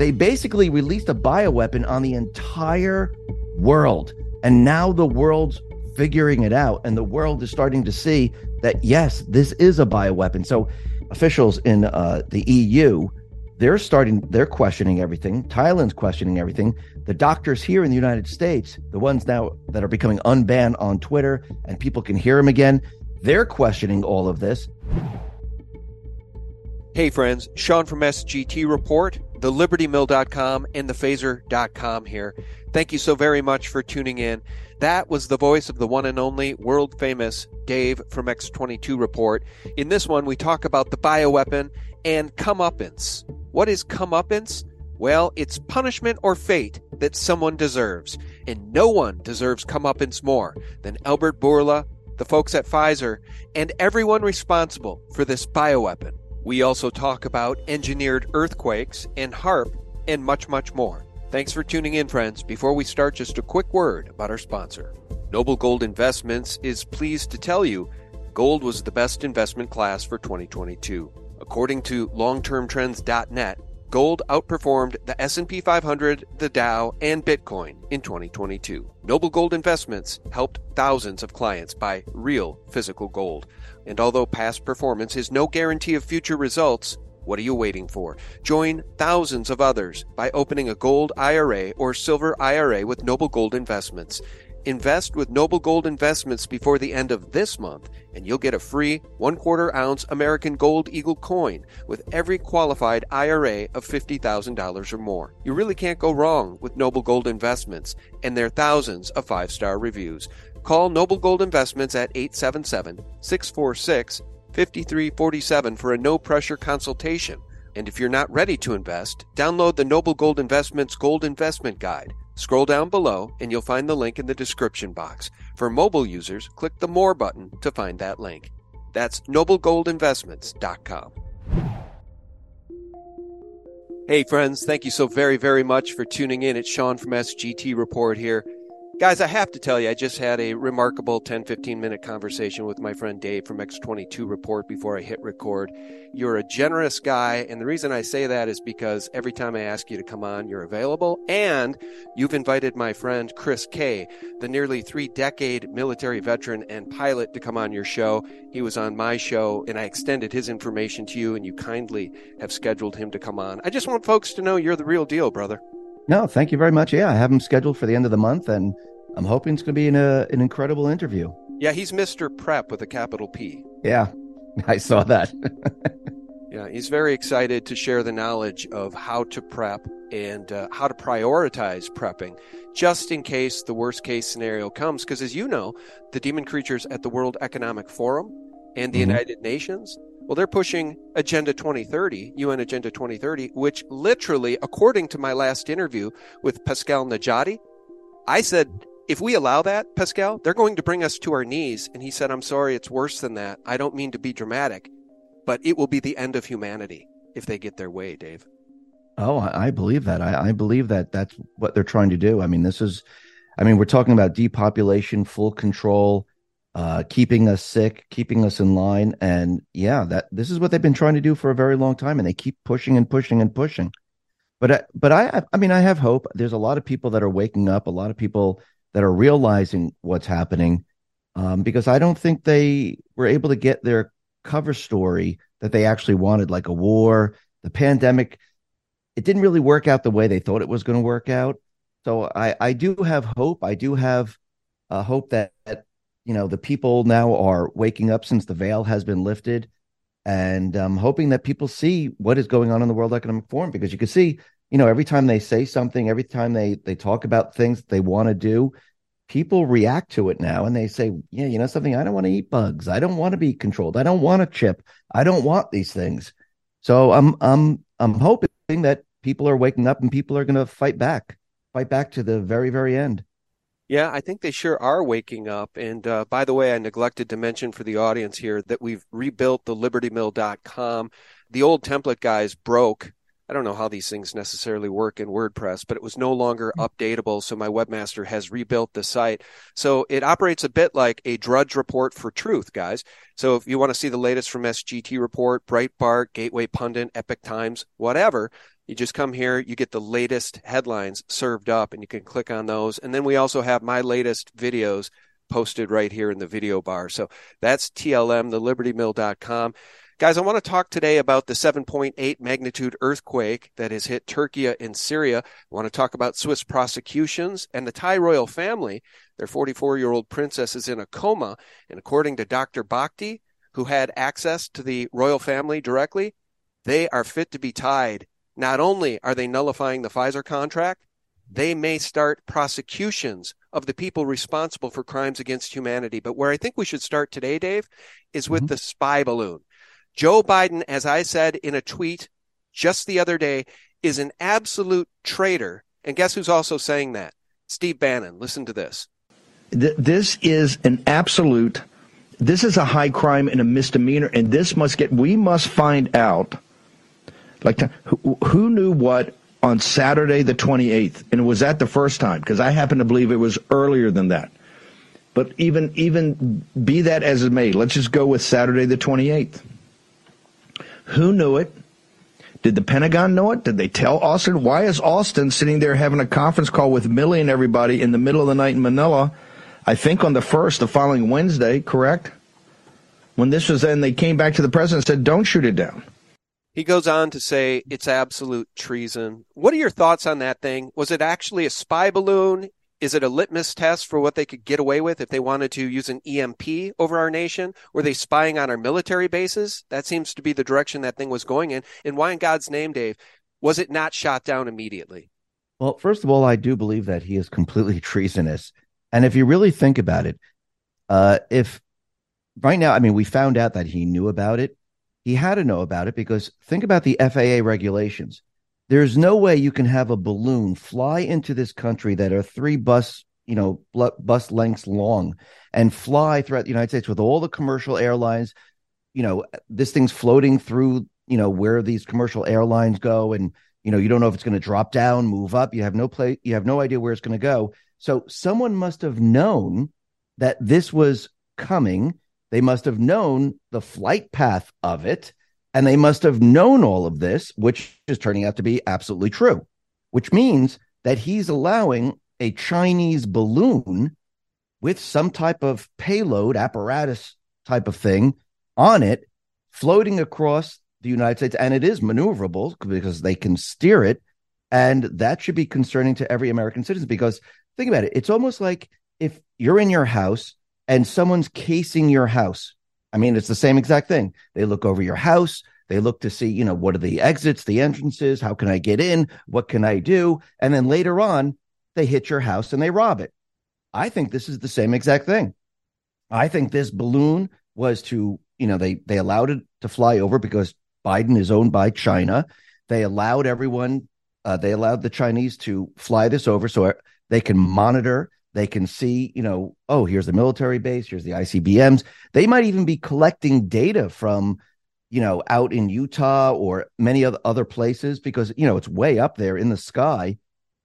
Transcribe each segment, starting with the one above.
They basically released a bioweapon on the entire world. And now the world's figuring it out, and the world is starting to see that, yes, this is a bioweapon. So officials in uh, the EU, they're starting, they're questioning everything. Thailand's questioning everything. The doctors here in the United States, the ones now that are becoming unbanned on Twitter and people can hear them again, they're questioning all of this. Hey, friends, Sean from SGT Report, thelibertymill.com, and thephaser.com here. Thank you so very much for tuning in. That was the voice of the one and only world famous Dave from X22 Report. In this one, we talk about the bioweapon and comeuppance. What is comeuppance? Well, it's punishment or fate that someone deserves. And no one deserves comeuppance more than Albert Bourla, the folks at Pfizer, and everyone responsible for this bioweapon. We also talk about engineered earthquakes and HAARP and much, much more. Thanks for tuning in, friends. Before we start, just a quick word about our sponsor. Noble Gold Investments is pleased to tell you gold was the best investment class for 2022. According to longtermtrends.net, gold outperformed the S&P 500, the Dow, and Bitcoin in 2022. Noble Gold Investments helped thousands of clients buy real physical gold. And although past performance is no guarantee of future results, what are you waiting for? Join thousands of others by opening a gold IRA or silver IRA with Noble Gold Investments. Invest with Noble Gold Investments before the end of this month, and you'll get a free one quarter ounce American Gold Eagle coin with every qualified IRA of $50,000 or more. You really can't go wrong with Noble Gold Investments and their thousands of five star reviews. Call Noble Gold Investments at 877 646 5347 for a no pressure consultation. And if you're not ready to invest, download the Noble Gold Investments Gold Investment Guide. Scroll down below and you'll find the link in the description box. For mobile users, click the More button to find that link. That's noblegoldinvestments.com. Hey friends, thank you so very, very much for tuning in. It's Sean from SGT Report here. Guys, I have to tell you, I just had a remarkable 10 15 minute conversation with my friend Dave from X22 Report before I hit record. You're a generous guy, and the reason I say that is because every time I ask you to come on, you're available, and you've invited my friend Chris Kay, the nearly three decade military veteran and pilot, to come on your show. He was on my show, and I extended his information to you, and you kindly have scheduled him to come on. I just want folks to know you're the real deal, brother. No, thank you very much. Yeah, I have him scheduled for the end of the month, and I'm hoping it's going to be an, uh, an incredible interview. Yeah, he's Mr. Prep with a capital P. Yeah, I saw that. yeah, he's very excited to share the knowledge of how to prep and uh, how to prioritize prepping just in case the worst case scenario comes. Because as you know, the demon creatures at the World Economic Forum and the mm-hmm. United Nations, well, they're pushing Agenda 2030, UN Agenda 2030, which literally, according to my last interview with Pascal Najadi, I said if we allow that, Pascal, they're going to bring us to our knees. And he said, I'm sorry, it's worse than that. I don't mean to be dramatic, but it will be the end of humanity if they get their way, Dave. Oh, I believe that. I, I believe that that's what they're trying to do. I mean, this is, I mean, we're talking about depopulation, full control, uh, keeping us sick, keeping us in line. And yeah, that this is what they've been trying to do for a very long time. And they keep pushing and pushing and pushing. But, I, but I, I mean, I have hope. There's a lot of people that are waking up, a lot of people that are realizing what's happening um, because I don't think they were able to get their cover story that they actually wanted, like a war, the pandemic. It didn't really work out the way they thought it was going to work out. So I, I do have hope. I do have a hope that, that, you know, the people now are waking up since the veil has been lifted. And I'm hoping that people see what is going on in the World Economic Forum because you can see you know, every time they say something, every time they they talk about things they want to do, people react to it now and they say, yeah, you know something, I don't want to eat bugs. I don't want to be controlled. I don't want a chip. I don't want these things. So I'm I'm I'm hoping that people are waking up and people are going to fight back, fight back to the very very end. Yeah, I think they sure are waking up. And uh, by the way, I neglected to mention for the audience here that we've rebuilt the libertymill.com. The old template guys broke I don't know how these things necessarily work in WordPress, but it was no longer hmm. updatable. So my webmaster has rebuilt the site. So it operates a bit like a Drudge report for truth, guys. So if you want to see the latest from SGT report, Breitbart, Gateway Pundit, Epoch Times, whatever, You just come here, you get the latest headlines served up, and you can click on those. And then we also have my latest videos posted right here in the video bar. So that's TLM, thelibertymill.com. Guys, I want to talk today about the 7.8 magnitude earthquake that has hit Turkey and Syria. I want to talk about Swiss prosecutions and the Thai royal family. Their 44 year old princess is in a coma. And according to Dr. Bhakdi, who had access to the royal family directly, they are fit to be tied. Not only are they nullifying the Pfizer contract, they may start prosecutions of the people responsible for crimes against humanity. But where I think we should start today, Dave, is with mm-hmm. the spy balloon. Joe Biden, as I said in a tweet just the other day, is an absolute traitor. And guess who's also saying that? Steve Bannon. Listen to this. This is an absolute, this is a high crime and a misdemeanor. And this must get, we must find out, like, who, who knew what on Saturday the 28th? And was that the first time? Because I happen to believe it was earlier than that. But even even be that as it may, let's just go with Saturday the 28th. Who knew it? Did the Pentagon know it? Did they tell Austin? Why is Austin sitting there having a conference call with Milley and everybody in the middle of the night in Manila? I think on the first, the following Wednesday, correct? When this was then, they came back to the president and said, don't shoot it down. He goes on to say it's absolute treason. What are your thoughts on that thing? Was it actually a spy balloon? Is it a litmus test for what they could get away with if they wanted to use an EMP over our nation? Were they spying on our military bases? That seems to be the direction that thing was going in. And why in God's name, Dave, was it not shot down immediately? Well, first of all, I do believe that he is completely treasonous. And if you really think about it, uh, if right now, I mean, we found out that he knew about it. He had to know about it because think about the FAA regulations. There's no way you can have a balloon fly into this country that are three bus, you know, bus lengths long and fly throughout the United States with all the commercial airlines. You know, this thing's floating through, you know, where these commercial airlines go and you know, you don't know if it's going to drop down, move up, you have no play, you have no idea where it's going to go. So someone must have known that this was coming. They must have known the flight path of it and they must have known all of this, which is turning out to be absolutely true, which means that he's allowing a Chinese balloon with some type of payload apparatus type of thing on it floating across the United States. And it is maneuverable because they can steer it. And that should be concerning to every American citizen because think about it. It's almost like if you're in your house and someone's casing your house I mean, it's the same exact thing. They look over your house. They look to see, you know, what are the exits, the entrances? How can I get in? What can I do? And then later on, they hit your house and they rob it. I think this is the same exact thing. I think this balloon was to, you know, they they allowed it to fly over because Biden is owned by China. They allowed everyone, uh, they allowed the Chinese to fly this over so they can monitor they can see, you know, oh, here's the military base, here's the ICBMs. They might even be collecting data from, you know, out in Utah or many other other places because, you know, it's way up there in the sky.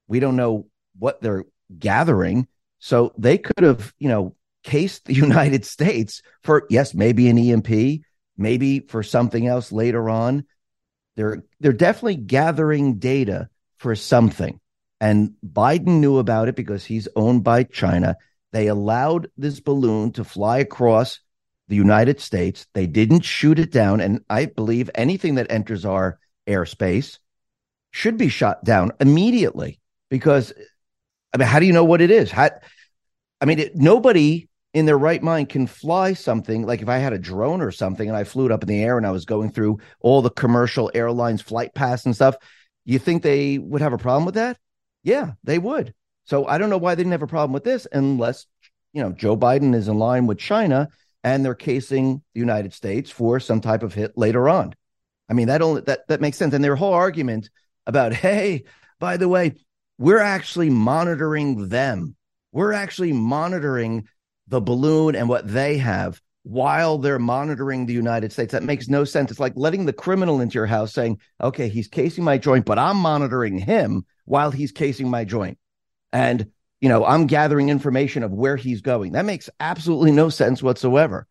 We don't know what they're gathering. So they could have, you know, cased the United States for, yes, maybe an EMP, maybe for something else later on. They're they're definitely gathering data for something. And Biden knew about it because he's owned by China. They allowed this balloon to fly across the United States. They didn't shoot it down. And I believe anything that enters our airspace should be shot down immediately because I mean, how do you know what it is? How, I mean, it, nobody in their right mind can fly something like if I had a drone or something and I flew it up in the air and I was going through all the commercial airlines flight paths and stuff. You think they would have a problem with that? Yeah, they would. So I don't know why they didn't have a problem with this unless, you know, Joe Biden is in line with China and they're casing the United States for some type of hit later on. I mean, that only that that makes sense. And their whole argument about, hey, by the way, we're actually monitoring them. We're actually monitoring the balloon and what they have while they're monitoring the United States. That makes no sense. It's like letting the criminal into your house saying, okay, he's casing my joint, but I'm monitoring him while he's casing my joint. And, you know, I'm gathering information of where he's going. That makes absolutely no sense whatsoever.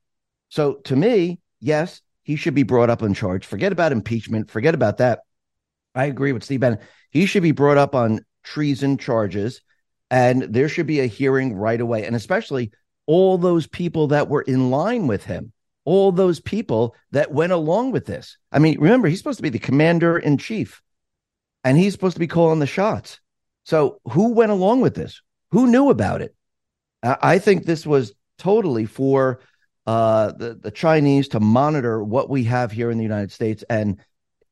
So to me, yes, he should be brought up on charge. Forget about impeachment. Forget about that. I agree with Steve Bannon. He should be brought up on treason charges, and there should be a hearing right away. And especially all those people that were in line with him, all those people that went along with this. I mean, remember, he's supposed to be the commander in chief, and he's supposed to be calling the shots. So who went along with this? Who knew about it? I think this was totally for uh, the the Chinese to monitor what we have here in the United States, and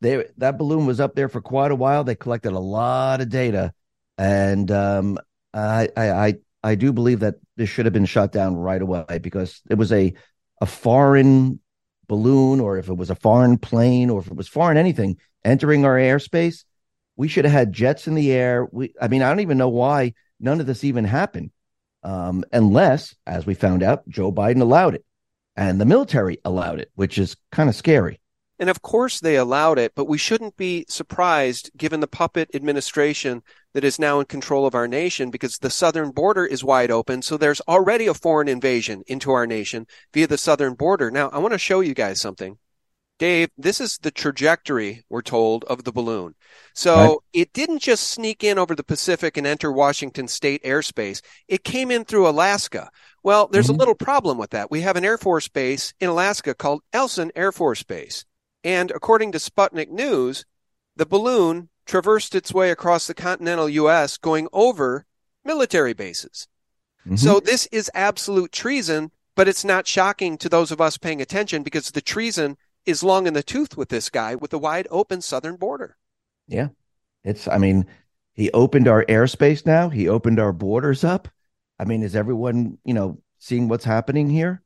they that balloon was up there for quite a while. They collected a lot of data, and um, I, I I do believe that this should have been shut down right away because it was a a foreign balloon, or if it was a foreign plane, or if it was foreign anything entering our airspace. We should have had jets in the air. We, I mean, I don't even know why none of this even happened, um, unless, as we found out, Joe Biden allowed it and the military allowed it, which is kind of scary. And of course, they allowed it, but we shouldn't be surprised given the puppet administration that is now in control of our nation because the southern border is wide open. So there's already a foreign invasion into our nation via the southern border. Now, I want to show you guys something. Dave, this is the trajectory, we're told, of the balloon. So right. it didn't just sneak in over the Pacific and enter Washington state airspace. It came in through Alaska. Well, there's mm-hmm. a little problem with that. We have an Air Force base in Alaska called Eielson Air Force Base. And according to Sputnik News, the balloon traversed its way across the continental U.S., going over military bases. Mm-hmm. So this is absolute treason, but it's not shocking to those of us paying attention because the treason is long in the tooth with this guy with the wide open southern border. Yeah. It's, I mean, he opened our airspace now, he opened our borders up. I mean, is everyone, you know, seeing what's happening here?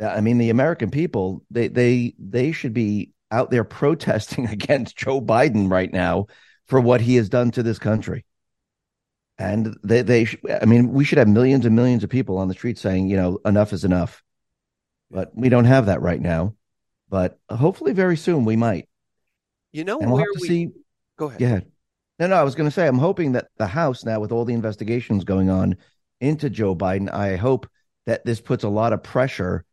I mean, the American people, they, they, they should be out there protesting against Joe Biden right now for what he has done to this country. And they, they, I mean, we should have millions and millions of people on the street saying, you know, enough is enough. But we don't have that right now but hopefully very soon we might. You know, and we'll have to we... see. Go ahead. Yeah. No, no, I was going to say, I'm hoping that the House now, with all the investigations going on into Joe Biden, I hope that this puts a lot of pressure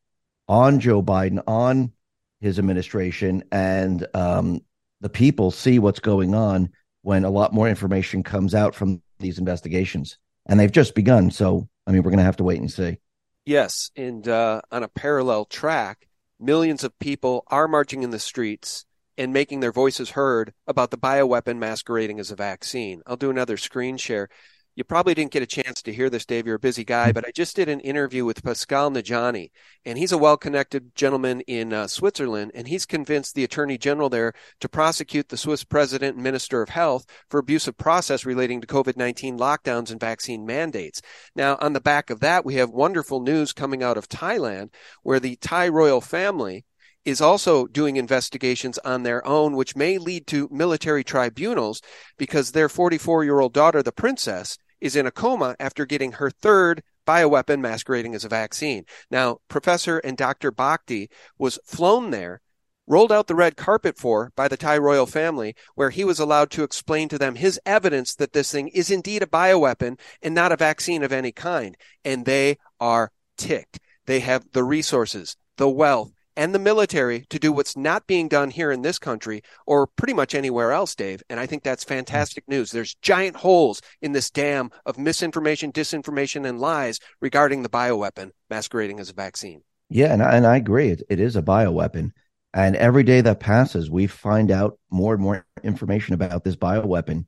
on Joe Biden, on his administration, and um, the people see what's going on when a lot more information comes out from these investigations. And they've just begun. So, I mean, we're going to have to wait and see. Yes. And uh, on a parallel track, millions of people are marching in the streets and making their voices heard about the bioweapon masquerading as a vaccine. I'll do another screen share. You probably didn't get a chance to hear this, Dave. You're a busy guy, but I just did an interview with Pascal Najadi, and he's a well connected gentleman in uh, Switzerland, and he's convinced the attorney general there to prosecute the Swiss president and minister of health for abusive process relating to COVID 19 lockdowns and vaccine mandates. Now, on the back of that, we have wonderful news coming out of Thailand, where the Thai royal family is also doing investigations on their own, which may lead to military tribunals because their 44 year old daughter, the princess, is in a coma after getting her third bioweapon masquerading as a vaccine. Now, Professor and Dr. Bhakdi was flown there, rolled out the red carpet for by the Thai royal family, where he was allowed to explain to them his evidence that this thing is indeed a bioweapon and not a vaccine of any kind. And they are ticked. They have the resources, the wealth, and the military to do what's not being done here in this country or pretty much anywhere else, Dave. And I think that's mm-hmm. fantastic news. There's giant holes in this dam of misinformation, disinformation, and lies regarding the bioweapon masquerading as a vaccine. Yeah, and I, and I agree. It, it is a bioweapon. And every day that passes, we find out more and more information about this bioweapon.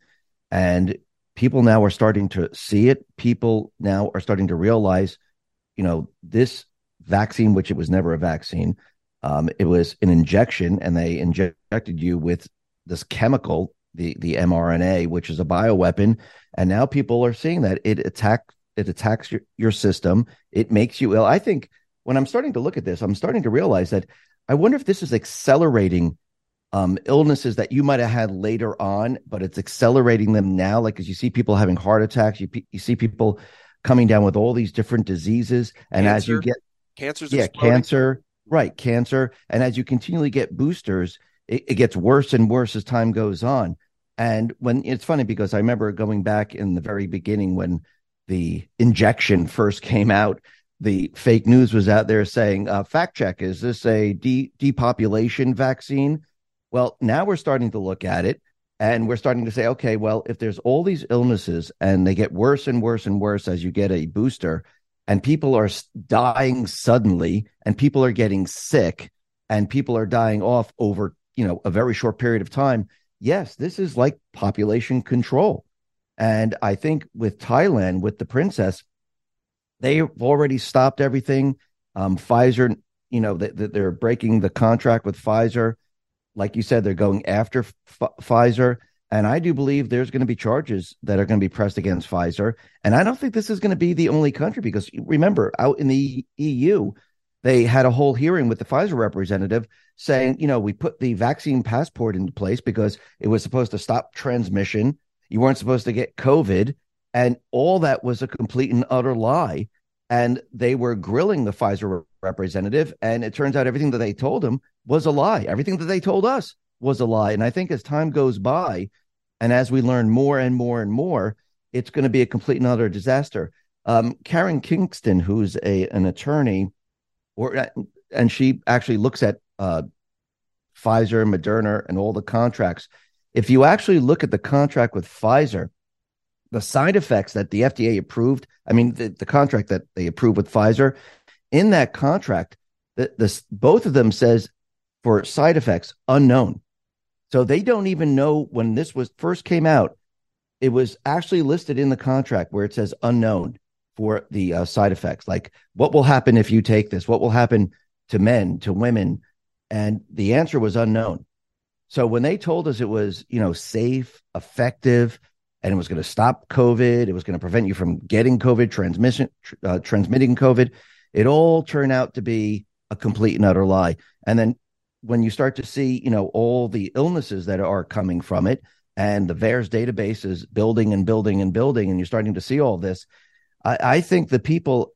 And people now are starting to see it. People now are starting to realize, you know, this vaccine, which it was never a vaccine, um, it was an injection, and they injected you with this chemical, the the mRNA, which is a bioweapon. And now people are seeing that it attack it attacks your, your system. It makes you ill. I think when I'm starting to look at this, I'm starting to realize that I wonder if this is accelerating um, illnesses that you might have had later on, but it's accelerating them now. Like as you see people having heart attacks, you you see people coming down with all these different diseases, and cancer. as you get cancers, yeah, exploding. cancer, Right, cancer. And as you continually get boosters, it, it, gets worse and worse as time goes on. And when it's funny because I remember going back in the very beginning when the injection first came out, the fake news was out there saying, uh, fact check, is this a de- depopulation vaccine? Well, now we're starting to look at it. And we're starting to say, okay, well, if there's all these illnesses and they get worse and worse and worse as you get a booster, and people are dying suddenly, and people are getting sick, and people are dying off over, you know, a very short period of time. Yes, this is like population control. And I think with Thailand, with the princess, they've already stopped everything. Um, Pfizer, you know, they, they're breaking the contract with Pfizer like you said, they're going after F- Pfizer. And I do believe there's going to be charges that are going to be pressed against Pfizer. And I don't think this is going to be the only country because remember, out in the EU, they had a whole hearing with the Pfizer representative saying, you know, we put the vaccine passport into place because it was supposed to stop transmission. You weren't supposed to get COVID. And all that was a complete and utter lie. And they were grilling the Pfizer representative. And it turns out everything that they told him was a lie. Everything that they told us was a lie. And I think as time goes by, and as we learn more and more and more, it's going to be a complete and utter disaster. Um, Karen Kingston, who's a an attorney, or and she actually looks at uh, Pfizer, Moderna, and all the contracts. If you actually look at the contract with Pfizer, the side effects that the FDA approved, I mean, the, the contract that they approved with Pfizer, in that contract, the, this both of them says for side effects unknown. So they don't even know when this was first came out. It was actually listed in the contract where it says unknown for the uh, side effects. Like what will happen if you take this? What will happen to men, to women? And the answer was unknown. So when they told us it was, you know, safe, effective, and it was going to stop COVID, it was going to prevent you from getting COVID, transmission, uh, transmitting COVID, it all turned out to be a complete and utter lie. And then when you start to see, you know, all the illnesses that are coming from it, and the VAERS database is building and building and building, and you're starting to see all this, I, I think the people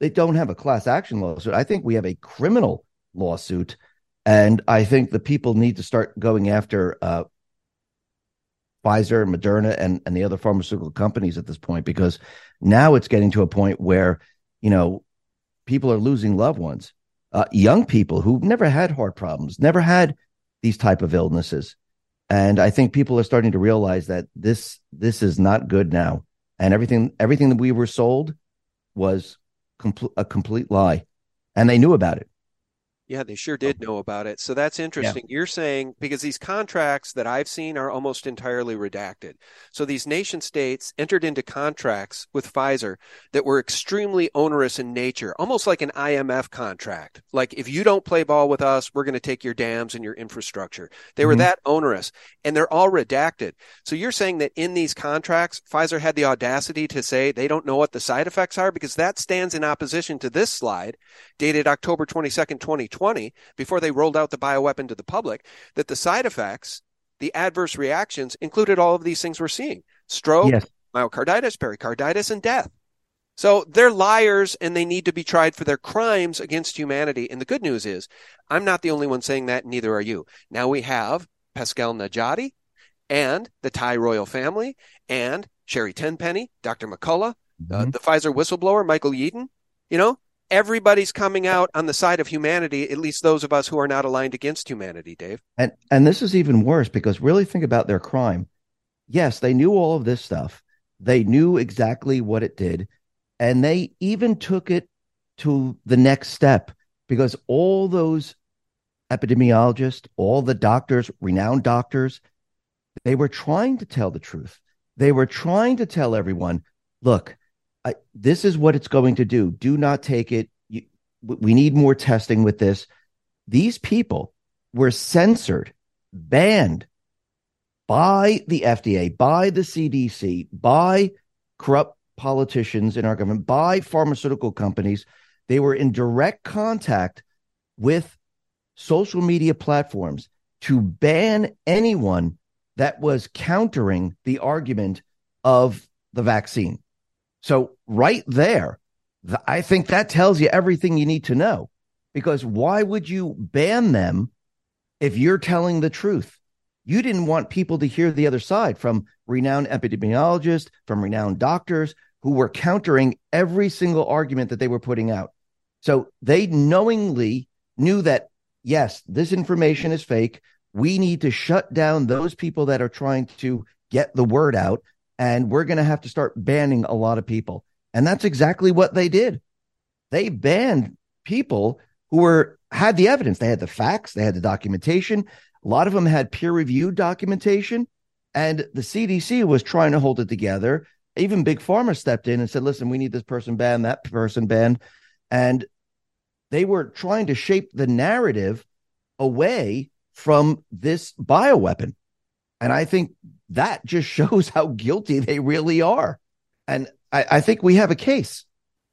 they don't have a class action lawsuit. I think we have a criminal lawsuit, and I think the people need to start going after uh, Pfizer, and Moderna, and and the other pharmaceutical companies at this point because now it's getting to a point where you know people are losing loved ones uh, young people who've never had heart problems, never had these type of illnesses. And I think people are starting to realize that this this is not good now. And everything everything that we were sold was compl- a complete lie, and they knew about it. Yeah, they sure did know about it. So that's interesting. Yeah. You're saying because these contracts that I've seen are almost entirely redacted. So these nation states entered into contracts with Pfizer that were extremely onerous in nature, almost like an IMF contract. Like if you don't play ball with us, we're going to take your dams and your infrastructure. They mm-hmm. were that onerous and they're all redacted. So you're saying that in these contracts, Pfizer had the audacity to say they don't know what the side effects are because that stands in opposition to this slide dated October 22nd, 2020 2020, before they rolled out the bioweapon to the public, that the side effects, the adverse reactions included all of these things we're seeing stroke, yes. myocarditis, pericarditis, and death. So they're liars and they need to be tried for their crimes against humanity. And the good news is, I'm not the only one saying that, neither are you. Now we have Pascal Najadi and the Thai royal family and Sherri Tenpenny, Dr. McCullough, uh, mm-hmm. uh, the Pfizer whistleblower, Michael Yeadon. You know, everybody's coming out on the side of humanity, at least those of us who are not aligned against humanity, Dave. And and this is even worse because really think about their crime. Yes, they knew all of this stuff. They knew exactly what it did, and they even took it to the next step because all those epidemiologists, all the doctors, renowned doctors, they were trying to tell the truth. They were trying to tell everyone, look, I, this is what it's going to do. Do not take it. You, we need more testing with this. These people were censored, banned by the FDA, by the CDC, by corrupt politicians in our government, by pharmaceutical companies. They were in direct contact with social media platforms to ban anyone that was countering the argument of the vaccine. So, right there, I think that tells you everything you need to know. Because why would you ban them if you're telling the truth? You didn't want people to hear the other side from renowned epidemiologists, from renowned doctors who were countering every single argument that they were putting out. So they knowingly knew that, yes, this information is fake. we need to shut down those people that are trying to get the word out. And we're going to have to start banning a lot of people. And that's exactly what they did. They banned people who were had the evidence. They had the facts, they had the documentation. A lot of them had peer reviewed documentation. And the CDC was trying to hold it together. Even Big Pharma stepped in and said, listen, we need this person banned, that person banned. And they were trying to shape the narrative away from this bioweapon. And I think that just shows how guilty they really are. And I, I, think we have a case.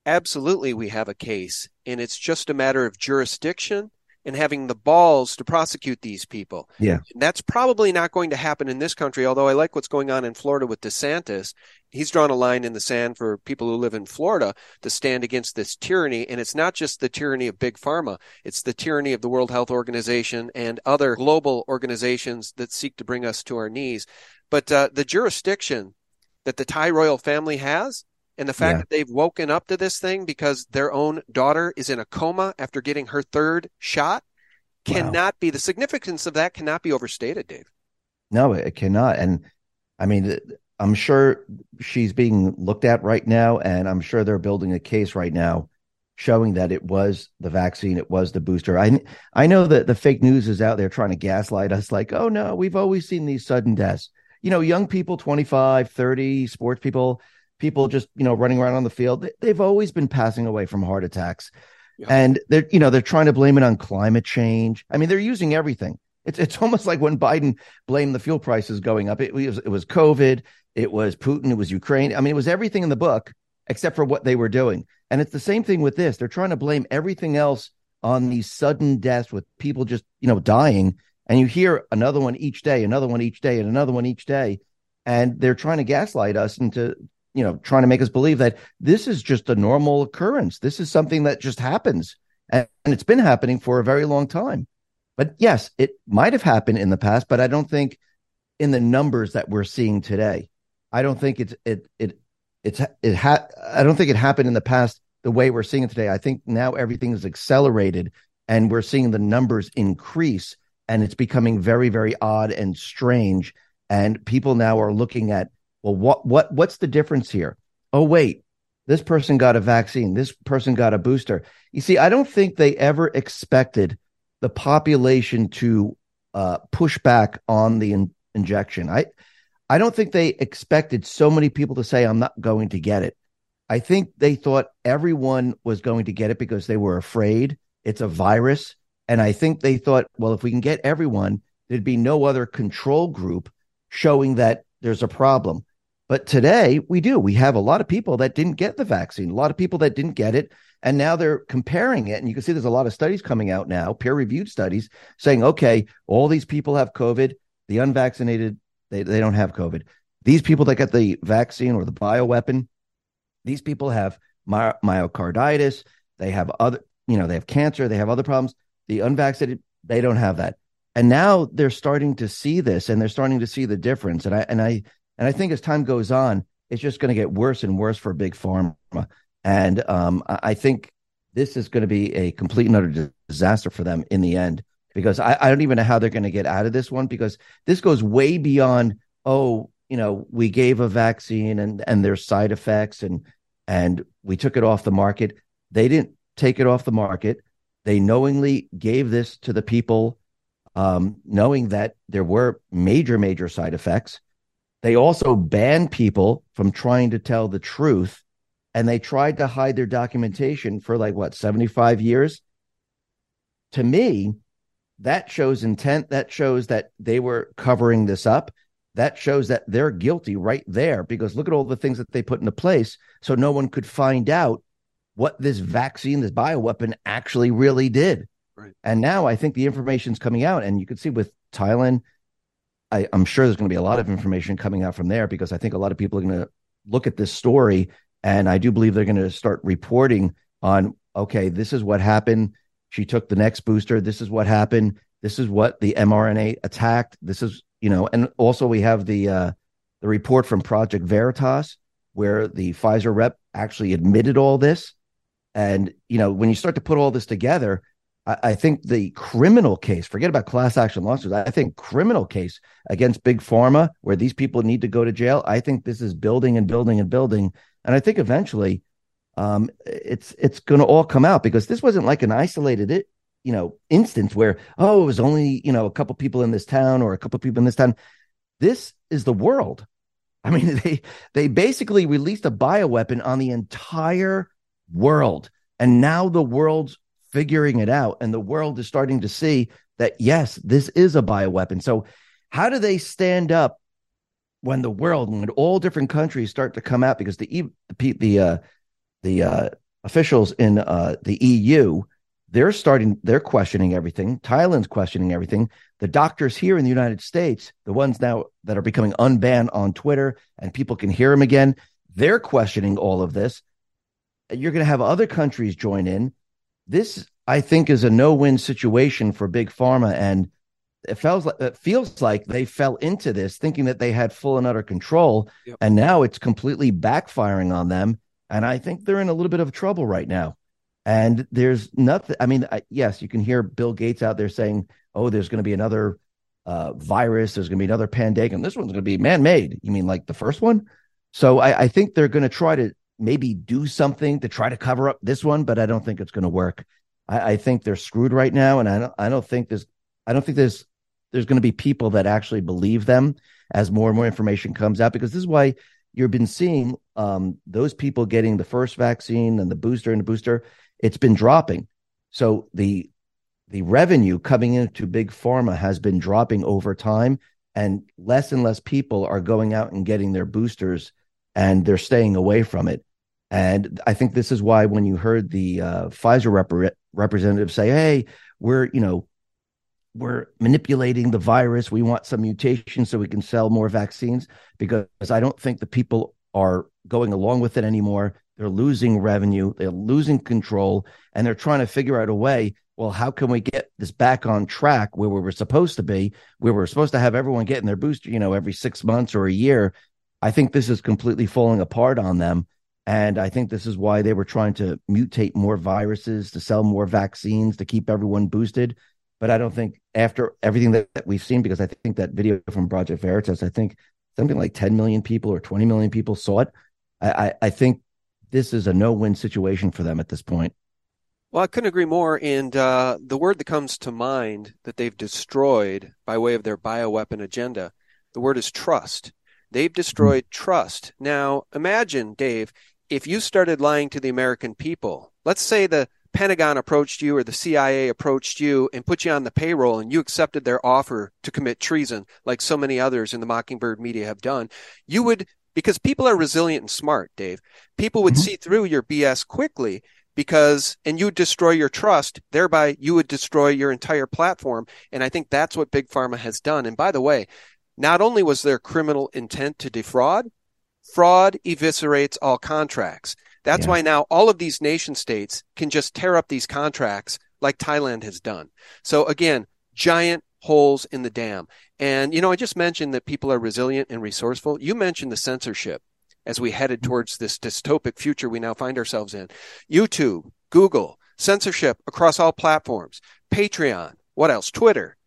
Absolutely, we have a case. And it's just a matter of jurisdiction and having the balls to prosecute these people. Yeah. And that's probably not going to happen in this country, although I like what's going on in Florida with DeSantis. He's drawn a line in the sand for people who live in Florida to stand against this tyranny. And it's not just the tyranny of big pharma, it's the tyranny of the World Health Organization and other global organizations that seek to bring us to our knees. But uh, the jurisdiction that the Thai royal family has and the fact yeah. that they've woken up to this thing because their own daughter is in a coma after getting her third shot cannot wow. be the significance of that cannot be overstated, Dave. No, it cannot. And I mean, I'm sure she's being looked at right now, and I'm sure they're building a case right now showing that it was the vaccine, it was the booster. I I know that the fake news is out there trying to gaslight us like, oh no, we've always seen these sudden deaths. You know, young people, 25, 30, sports people, people just you know running around on the field they've always been passing away from heart attacks. Yeah. and they're you know they're trying to blame it on climate change. I mean they're using everything. It's it's almost like when biden blamed the fuel prices going up. It was it was covid it was putin it was ukraine. I mean it was everything in the book except for what they were doing. And it's the same thing with this. They're trying to blame everything else on these sudden deaths with people just you know dying and you hear another one each day another one each day and another one each day and they're trying to gaslight us into you know, trying to make us believe that this is just a normal occurrence. This is something that just happens. And, it's been happening for a very long time. But yes, it might have happened in the past, but I don't think in the numbers that we're seeing today. I don't think it's it it it's it ha- I don't think it happened in the past the way we're seeing it today. I think now everything is accelerated and we're seeing the numbers increase and it's becoming very very odd and strange and people now are looking at well, what what what's the difference here? Oh, wait, this person got a vaccine, this person got a booster. You see, I don't think they ever expected the population to uh, push back on the in- injection. I I don't think they expected so many people to say I'm not going to get it. I think they thought everyone was going to get it because they were afraid it's a virus. And I think they thought, well, if we can get everyone, there'd be no other control group showing that there's a problem. But today we do. We have a lot of people that didn't get the vaccine, a lot of people that didn't get it. And now they're comparing it. And you can see there's a lot of studies coming out now, peer reviewed studies saying, okay, all these people have COVID. The unvaccinated, they, they don't have COVID. These people that get the vaccine or the bioweapon, these people have my, myocarditis. They have other, you know, they have cancer. They have other problems. The unvaccinated, they don't have that. And now they're starting to see this and they're starting to see the difference. And I, and I, and I think as time goes on, it's just going to get worse and worse for big pharma. And um, I think this is going to be a complete and utter disaster for them in the end because I, I don't even know how they're going to get out of this one because this goes way beyond, oh, you know, we gave a vaccine and and there's side effects and and we took it off the market. They didn't take it off the market. They knowingly gave this to the people, um, knowing that there were major, major side effects. They also banned people from trying to tell the truth, and they tried to hide their documentation for like what, 75 years? To me, that shows intent. That shows that they were covering this up. That shows that they're guilty right there because look at all the things that they put into place so no one could find out what this vaccine, this bioweapon actually really did. Right. And now I think the information's coming out, and you can see with Thailand, I, am sure there's going to be a lot of information coming out from there because I think a lot of people are going to look at this story and I do believe they're going to start reporting on okay, this is what happened. She took the next booster. This is what happened. This is what the mRNA attacked. This is you know, and also we have the uh, the report from Project Veritas where the Pfizer rep actually admitted all this. And you know, when you start to put all this together, I, I think the criminal case, forget about class action lawsuits. I think criminal case against big pharma, where these people need to go to jail. I think this is building and building and building, and I think eventually, um, it's it's going to all come out because this wasn't like an isolated it, you know, instance where oh it was only you know a couple people in this town or a couple people in this town. This is the world. I mean, they they basically released a bioweapon on the entire world, and now the world's figuring it out, and the world is starting to see that yes, this is a bioweapon. So, how do they stand up when the world, when all different countries start to come out? Because the the the uh, the uh, officials in uh, the EU they're starting they're questioning everything. Thailand's questioning everything. The doctors here in the united states the ones now that are becoming unbanned on twitter and people can hear them again they're questioning all of this you're going to have other countries join in this i think is a no-win situation for big pharma and it feels like it feels like they fell into this thinking that they had full and utter control yep. and now it's completely backfiring on them and i think they're in a little bit of trouble right now and there's nothing. I mean, I, yes, you can hear Bill Gates out there saying, "Oh, there's going to be another uh, virus. There's going to be another pandemic, and this one's going to be man-made." You mean like the first one? So I, I think they're going to try to maybe do something to try to cover up this one, but I don't think it's going to work. I, I think they're screwed right now, and I don't. I don't think there's. I don't think there's. There's going to be people that actually believe them as more and more information comes out because this is why you've been seeing um, those people getting the first vaccine and the booster and the booster it's been dropping. So the the revenue coming into big pharma has been dropping over time and less and less people are going out and getting their boosters and they're staying away from it and i think this is why when you heard the uh, pfizer rep- representative say hey we're you know we're manipulating the virus we want some mutation so we can sell more vaccines because i don't think the people are going along with it anymore they're losing revenue, they're losing control, and they're trying to figure out a way. Well, how can we get this back on track where we were supposed to be, where we're supposed to have everyone getting their booster, you know, every six months or a year? I think this is completely falling apart on them. And I think this is why they were trying to mutate more viruses to sell more vaccines to keep everyone boosted. But I don't think after everything that, that we've seen, because I think that video from Project Veritas, I think something like 10 million people or 20 million people saw it. I, I, I think this is a no-win situation for them at this point. Well, I couldn't agree more. And uh, the word that comes to mind that they've destroyed by way of their bioweapon agenda, the word is trust. They've destroyed mm-hmm. trust. Now, imagine, Dave, if you started lying to the American people. Let's say the Pentagon approached you or the CIA approached you and put you on the payroll and you accepted their offer to commit treason, like so many others in the Mockingbird media have done. You would because people are resilient and smart, Dave. People would mm-hmm. see through your BS quickly because, and you destroy your trust, thereby you would destroy your entire platform. And I think that's what Big Pharma has done. And by the way, not only was there criminal intent to defraud, fraud eviscerates all contracts. That's yeah. why now all of these nation states can just tear up these contracts like Thailand has done. So again, giant holes in the dam. And, you know, I just mentioned that people are resilient and resourceful. You mentioned the censorship as we headed mm-hmm. towards this dystopic future we now find ourselves in. YouTube, Google, censorship across all platforms, Patreon, what else? Twitter.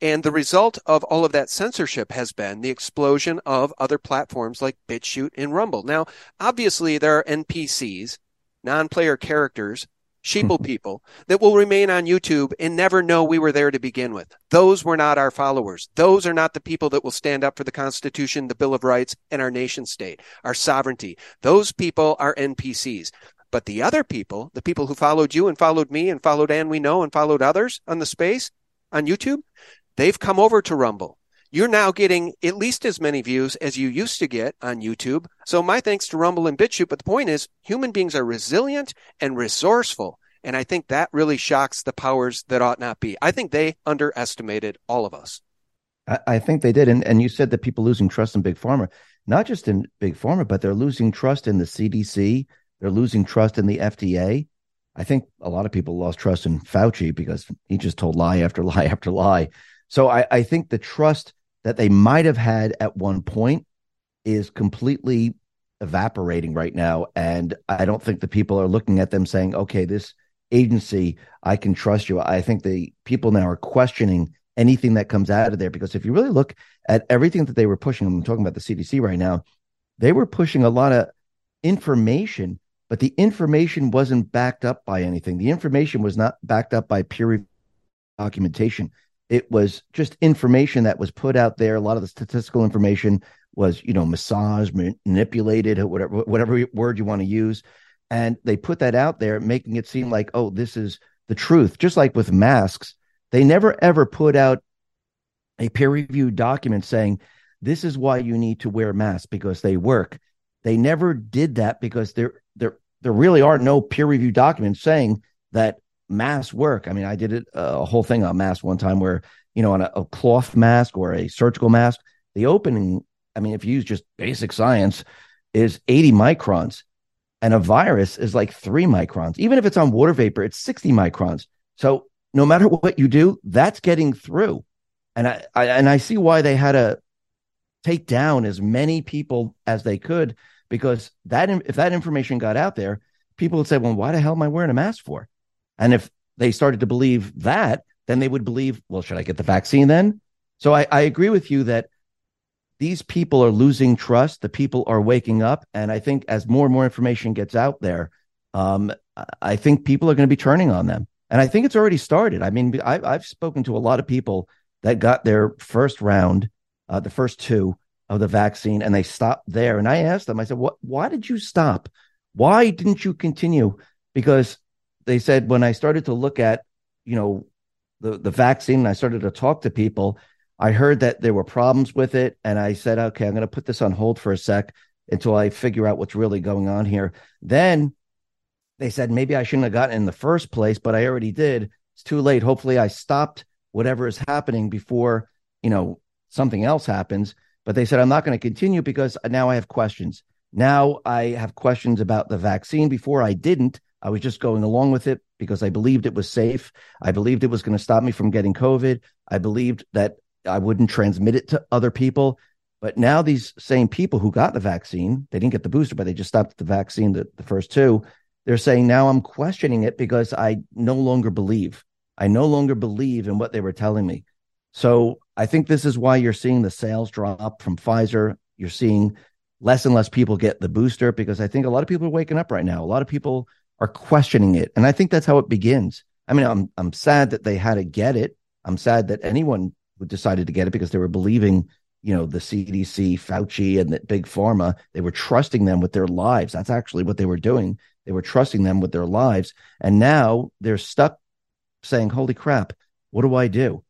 And the result of all of that censorship has been the explosion of other platforms like BitChute and Rumble. Now, obviously, there are NPCs, non player characters sheeple hmm. people that will remain on YouTube and never know we were there to begin with. Those were not our followers. Those are not the people that will stand up for the Constitution, the Bill of Rights, and our nation state, our sovereignty. Those people are NPCs. But the other people, the people who followed you and followed me and followed Ann we know and followed others on the space on YouTube, they've come over to Rumble you're now getting at least as many views as you used to get on YouTube. So my thanks to Rumble and BitChute. But the point is, human beings are resilient and resourceful. And I think that really shocks the powers that ought not be. I think they underestimated all of us. I, I think they did. And, and you said that people losing trust in Big Pharma, not just in Big Pharma, but they're losing trust in the CDC. They're losing trust in the FDA. I think a lot of people lost trust in Fauci because he just told lie after lie after lie. So I, I think the trust that they might have had at one point is completely evaporating right now. And I don't think the people are looking at them saying, okay, this agency, I can trust you. I think the people now are questioning anything that comes out of there because if you really look at everything that they were pushing, I'm talking about the CDC right now, they were pushing a lot of information, but the information wasn't backed up by anything. The information was not backed up by peer documentation. It was just information that was put out there. A lot of the statistical information was, you know, massaged, manipulated, whatever whatever word you want to use, and they put that out there, making it seem like, oh, this is the truth. Just like with masks, they never ever put out a peer reviewed document saying this is why you need to wear masks because they work. They never did that because there there there really are no peer reviewed documents saying that masks work. I mean, I did it uh, a whole thing on masks one time where you know on a, a cloth mask or a surgical mask, the opening. I mean, if you use just basic science, is 80 microns, and a virus is like three microns. Even if it's on water vapor, it's 60 microns. So no matter what you do, that's getting through. And I, I and I see why they had to take down as many people as they could because that if that information got out there, people would say, "Well, why the hell am I wearing a mask for?" And if they started to believe that, then they would believe, "Well, should I get the vaccine then?" So I, I agree with you that these people are losing trust. The people are waking up, and I think as more and more information gets out there, um, I think people are going to be turning on them. And I think it's already started. I mean, I, I've spoken to a lot of people that got their first round, uh, the first two of the vaccine, and they stopped there. And I asked them, I said, "What? Why did you stop? Why didn't you continue?" Because they said when I started to look at, you know, the the vaccine, and I started to talk to people, I heard that there were problems with it, and I said, "Okay, I'm going to put this on hold for a sec until I figure out what's really going on here." Then they said maybe I shouldn't have gotten in the first place, but I already did. It's too late. Hopefully, I stopped whatever is happening before you know something else happens. But they said I'm not going to continue because now I have questions. Now I have questions about the vaccine. Before I didn't. I was just going along with it because I believed it was safe. I believed it was going to stop me from getting COVID. I believed that I wouldn't transmit it to other people. But now these same people who got the vaccine, they didn't get the booster, but they just stopped the vaccine, the, the first two. They're saying now I'm questioning it because I no longer believe. I no longer believe in what they were telling me. So I think this is why you're seeing the sales drop from Pfizer. You're seeing less and less people get the booster because I think a lot of people are waking up right now. A lot of people are questioning it. And I think that's how it begins. I mean, I'm I'm sad that they had to get it. I'm sad that anyone decided to get it because they were believing, you know, the CDC, Fauci, and that big pharma. They were trusting them with their lives. That's actually what they were doing. They were trusting them with their lives. And now they're stuck saying, holy crap, what do I do?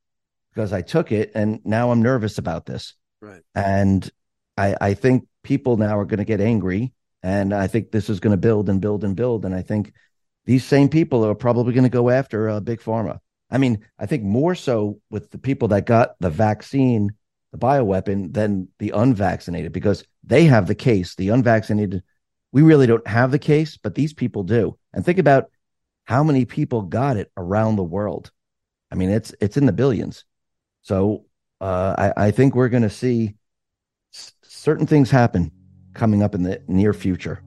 Because I took it and now I'm nervous about this. Right. And I, I think people now are going to get angry. And I think this is going to build and build and build. And I think these same people are probably going to go after uh, big pharma. I mean, I think more so with the people that got the vaccine, the bioweapon, than the unvaccinated because they have the case. The unvaccinated, we really don't have the case, but these people do. And think about how many people got it around the world. I mean, it's it's in the billions. So uh, I, I think we're going to see s- certain things happen coming up in the near future.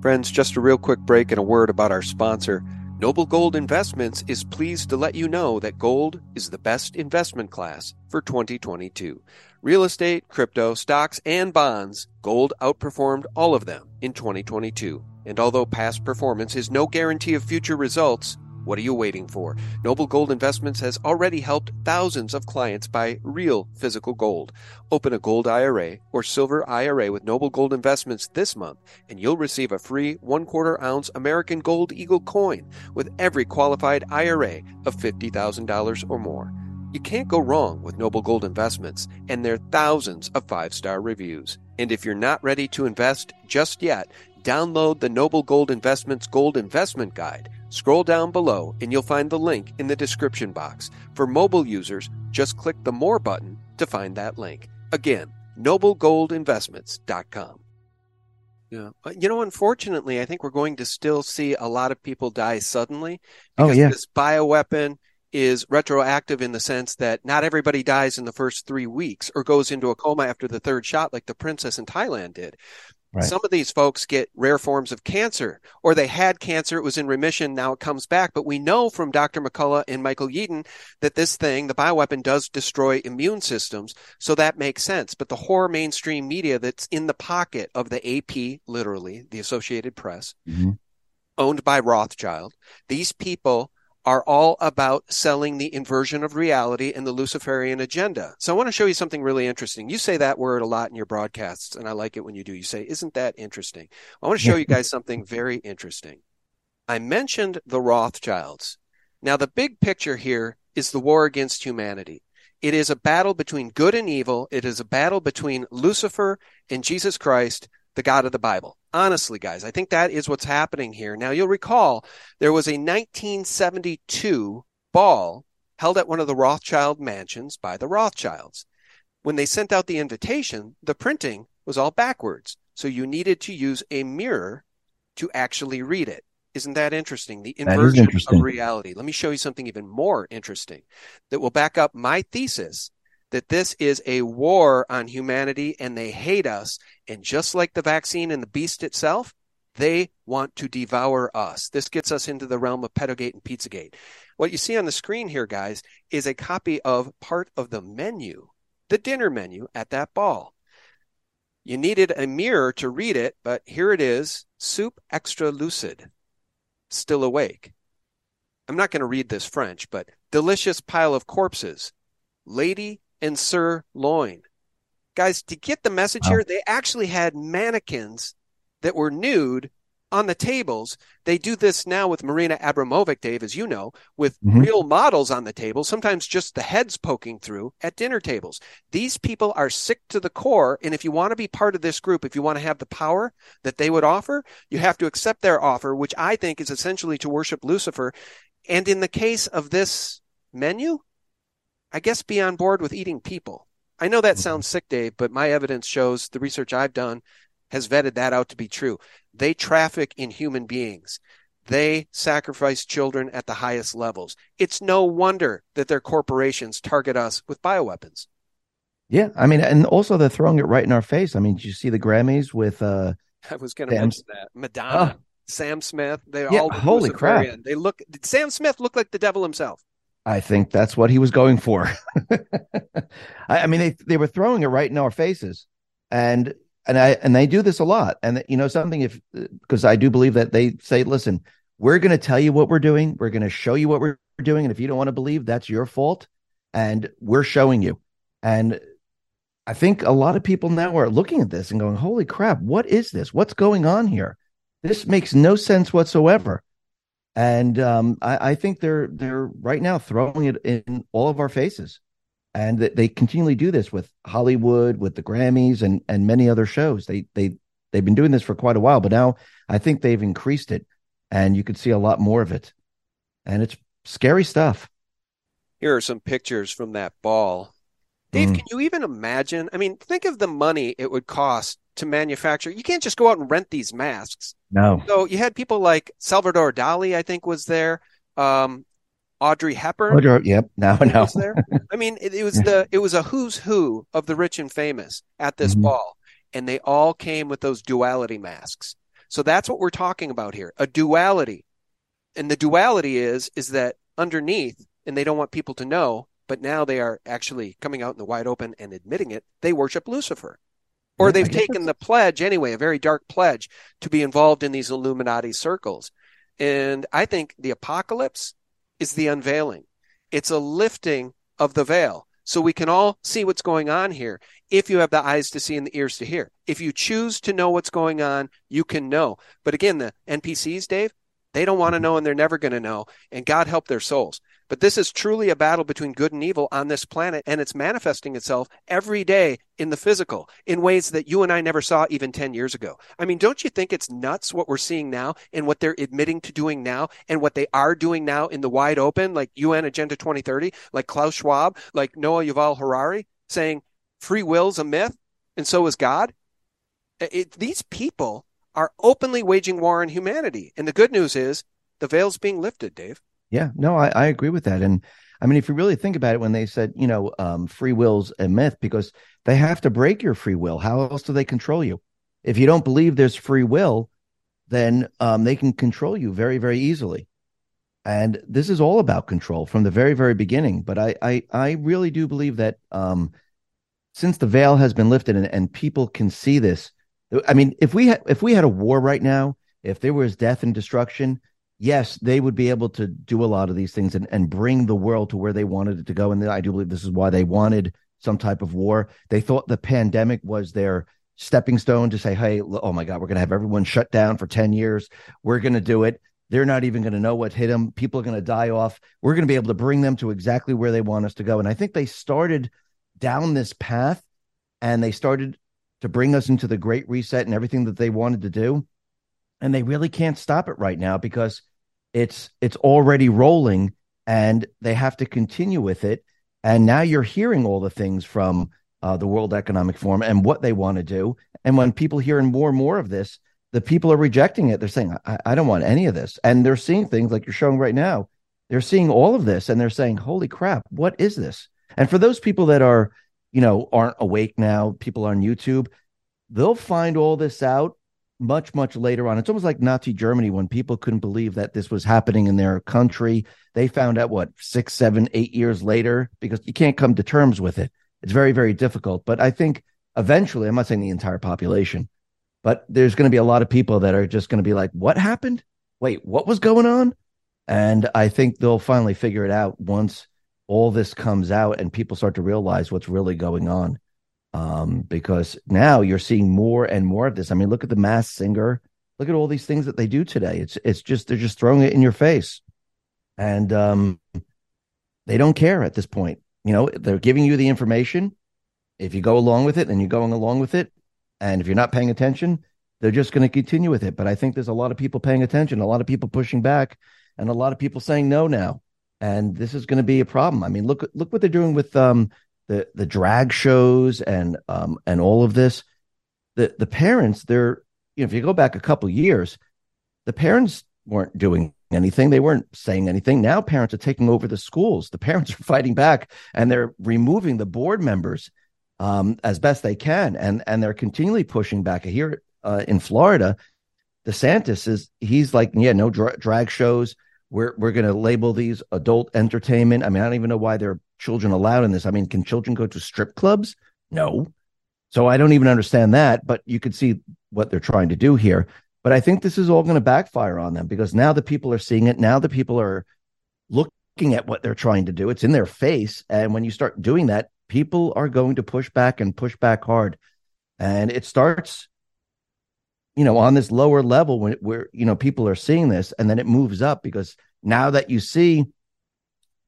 Friends, just a real quick break and a word about our sponsor. Noble Gold Investments is pleased to let you know that gold is the best investment class for 2022. Real estate, crypto, stocks, and bonds, gold outperformed all of them in 2022. And although past performance is no guarantee of future results, what are you waiting for? Noble Gold Investments has already helped thousands of clients buy real physical gold. Open a gold IRA or silver IRA with Noble Gold Investments this month, and you'll receive a free one quarter ounce American Gold Eagle coin with every qualified IRA of $50,000 or more. You can't go wrong with Noble Gold Investments and their thousands of five star reviews. And if you're not ready to invest just yet, download the Noble Gold Investments Gold Investment Guide Scroll down below and you'll find the link in the description box. For mobile users, just click the More button to find that link. Again, noblegoldinvestments.com. Yeah. You know, unfortunately, I think we're going to still see a lot of people die suddenly oh, because oh, yeah. this bioweapon is retroactive in the sense that not everybody dies in the first three weeks or goes into a coma after the third shot like the princess in Thailand did. Right. Some of these folks get rare forms of cancer, or they had cancer, it was in remission, now it comes back. But we know from Dr. McCullough and Michael Yeadon that this thing, the bioweapon, does destroy immune systems. So that makes sense. But the horror mainstream media that's in the pocket of the AP, literally, the Associated Press, mm-hmm. owned by Rothschild, these people are all about selling the inversion of reality and the Luciferian agenda. So I want to show you something really interesting. You say that word a lot in your broadcasts, and I like it when you do. You say, Isn't that interesting? I want to show you guys something very interesting. I mentioned the Rothschilds. Now, the big picture here is the war against humanity. It is a battle between good and evil. It is a battle between Lucifer and Jesus Christ the God of the Bible. Honestly, guys, I think that is what's happening here. Now, you'll recall there was a 1972 ball held at one of the Rothschild mansions by the Rothschilds. When they sent out the invitation, the printing was all backwards. So you needed to use a mirror to actually read it. Isn't that interesting? The inversion interesting. of reality. Let me show you something even more interesting that will back up my thesis that this is a war on humanity and they hate us. And just like the vaccine and the beast itself, they want to devour us. This gets us into the realm of Pedogate and Pizzagate. What you see on the screen here, guys, is a copy of part of the menu, the dinner menu at that ball. You needed a mirror to read it, but here it is soup extra lucid, still awake. I'm not going to read this French, but delicious pile of corpses, lady and sirloin. Guys, to get the message wow. here, they actually had mannequins that were nude on the tables. They do this now with Marina Abramovic, Dave, as you know, with mm-hmm. real models on the table, sometimes just the heads poking through at dinner tables. These people are sick to the core. And if you want to be part of this group, if you want to have the power that they would offer, you have to accept their offer, which I think is essentially to worship Lucifer. And in the case of this menu, I guess, be on board with eating people. I know that mm-hmm. sounds sick, Dave, but my evidence shows the research I've done has vetted that out to be true. They traffic in human beings. They sacrifice children at the highest levels. It's no wonder that their corporations target us with bioweapons. Yeah, I mean, and also they're throwing it right in our face. I mean, did you see the Grammys with? uh I was going to mention that Madonna, oh. Sam Smith. They yeah, all holy crap. They look. Sam Smith looked like the devil himself. I think that's what he was going for. I, I, mean, they they were throwing it right in our faces, and and I and they do this a lot. And you know something, if because I do believe that they say, listen, we're going to tell you what we're doing, we're going to show you what we're doing, and if you don't want to believe, that's your fault, and we're showing you. And I think a lot of people now are looking at this and going, "Holy crap, what is this? What's going on here? This makes no sense whatsoever." And um, I, I, think they're they're right now throwing it in all of our faces, and they, they continually do this with Hollywood, with the Grammys, and and many other shows. They they they've been doing this for quite a while, but now I think they've increased it, and you could see a lot more of it, and it's scary stuff. Here are some pictures from that ball. Dave, mm. can you even imagine? I mean, think of the money it would cost to manufacture. You can't just go out and rent these masks. No. So you had people like Salvador Dali, I think, was there. Um, Audrey Hepburn. Audrey, yep. Now, now. there. I mean, it, it, was the it was a who's who of the rich and famous at this mm-hmm. ball, and they all came with those duality masks. So that's what we're talking about here, a duality. And the duality is is that underneath, and they don't want people to know, but now they are actually coming out in the wide open and admitting it. They worship Lucifer or they've taken the pledge anyway, a very dark pledge to be involved in these Illuminati circles. And I think the apocalypse is the unveiling. It's a lifting of the veil. So we can all see what's going on here if you have the eyes to see and the ears to hear. If you choose to know what's going on, you can know. But again, the NPCs, Dave, they don't want to mm-hmm. know and they're never going to know. And God help their souls. But this is truly a battle between good and evil on this planet, and it's manifesting itself every day in the physical in ways that you and I never saw even 10 years ago. I mean, don't you think it's nuts what we're seeing now and what they're admitting to doing now and what they are doing now in the wide open, like UN Agenda 2030, like Klaus Schwab, like Noah Yuval Harari saying free will's a myth and so is God? It, these people are openly waging war on humanity. And the good news is the veil's being lifted, Dave. Yeah, no, I, I agree with that. And I mean, if you really think about it, when they said, you know, um, free will's a myth because they have to break your free will. How else do they control you? if you don't believe there's free will, then um, they can control you very, very easily. And this is all about control from the very, very beginning. But I, I, I really do believe that um, since the veil has been lifted and, and people can see this, I mean, if we had if we had a war right now, if there was death and destruction, yes, they would be able to do a lot of these things and, and bring the world to where they wanted it to go. And I do believe this is why they wanted some type of war. They thought the pandemic was their stepping stone to say, hey, oh my God, we're going to have everyone shut down for 10 years. We're going to do it. They're not even going to know what hit them. People are going to die off. We're going to be able to bring them to exactly where they want us to go. And I think they started down this path and they started to bring us into the great reset and everything that they wanted to do. And they really can't stop it right now because it's it's already rolling and they have to continue with it. And now you're hearing all the things from uh, the World Economic Forum and what they want to do. And when people hearing more and more of this, the people are rejecting it. They're saying, I, I don't want any of this. And they're seeing things like you're showing right now. They're seeing all of this and they're saying, holy crap, what is this? And for those people that are, you know, aren't awake now, people on YouTube, they'll find all this out much, much later on. It's almost like Nazi Germany when people couldn't believe that this was happening in their country. They found out what, six, seven, eight years later, because you can't come to terms with it. It's very, very difficult. But I think eventually, I'm not saying the entire population, but there's going to be a lot of people that are just going to be like, what happened? Wait, what was going on? And I think they'll finally figure it out once all this comes out and people start to realize what's really going on. Um, because now you're seeing more and more of this. I mean, look at the Masked Singer. Look at all these things that they do today. It's it's just they're just throwing it in your face, and um, they don't care at this point. You know, they're giving you the information. If you go along with it, then you're going along with it. And if you're not paying attention, they're just going to continue with it. But I think there's a lot of people paying attention, a lot of people pushing back, and a lot of people saying no now. And this is going to be a problem. I mean, look look what they're doing with um, the the drag shows and um, and all of this. The the parents, they're you know, if you go back a couple years, the parents weren't doing anything. They weren't saying anything. Now parents are taking over the schools. The parents are fighting back and they're removing the board members um, as best they can, and and they're continually pushing back. Here uh, in Florida, DeSantis is he's like, yeah, no dra- drag shows. We're we're going to label these adult entertainment. I mean, I don't even know why there are children allowed in this. I mean, can children go to strip clubs? No. So I don't even understand that. But you could see what they're trying to do here. But I think this is all going to backfire on them because now the people are seeing it. Now the people are looking at what they're trying to do. It's in their face. And when you start doing that, people are going to push back and push back hard. And it starts, you know, on this lower level when where, you know, people are seeing this and then it moves up because now that you see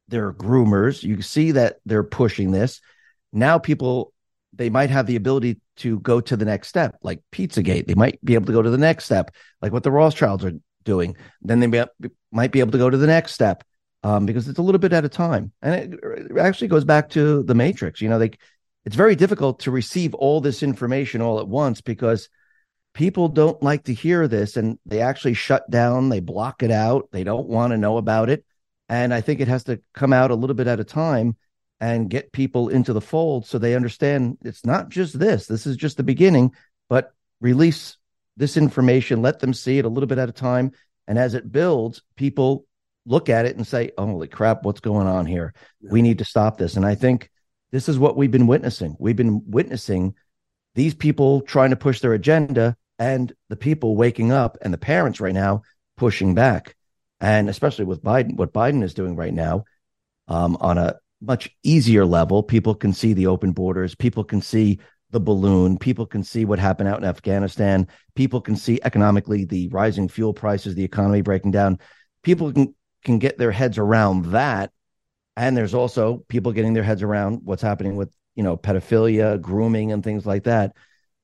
they're groomers, you see that they're pushing this. Now people they might have the ability to go to the next step, like Pizzagate. They might be able to go to the next step, like what the Rothschilds are doing. Then they be, might be able to go to the next step um, because it's a little bit at a time. And it, it actually goes back to the Matrix. You know, they it's very difficult to receive all this information all at once because people don't like to hear this and they actually shut down, they block it out, they don't want to know about it. And I think it has to come out a little bit at a time and get people into the fold so they understand it's not just this. This is just the beginning, but release this information, let them see it a little bit at a time. And as it builds, people look at it and say, holy crap, what's going on here? We need to stop this. And I think this is what we've been witnessing. We've been witnessing these people trying to push their agenda and the people waking up and the parents right now pushing back. And especially with Biden, what Biden is doing right now um, on a much easier level. People can see the open borders. People can see the balloon. People can see what happened out in Afghanistan. People can see economically the rising fuel prices, the economy breaking down. People can can get their heads around that. And there's also people getting their heads around what's happening with, you know, pedophilia, grooming, and things like that.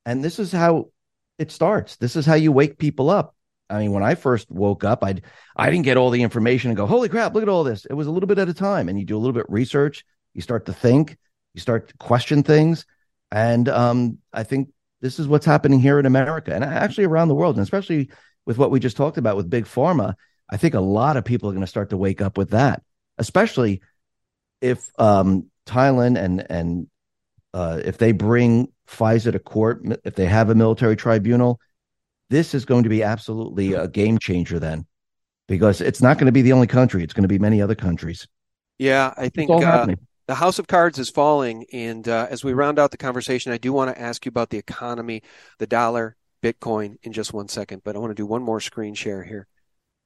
And this is how it starts. This is how you wake people up. I mean, when I first woke up, I'd I didn't get all the information and go, "Holy crap, look at all this." It was a little bit at a time, and you do a little bit research. You start to think, you start to question things, and um, I think this is what's happening here in America and actually around the world, and especially with what we just talked about with big pharma. I think a lot of people are going to start to wake up with that, especially if um, Thailand and and uh, if they bring Pfizer to court, if they have a military tribunal, this is going to be absolutely a game changer then, because it's not going to be the only country; it's going to be many other countries. Yeah, I think uh, the house of cards is falling. And uh, as we round out the conversation, I do want to ask you about the economy, the dollar, Bitcoin in just one second, but I want to do one more screen share here.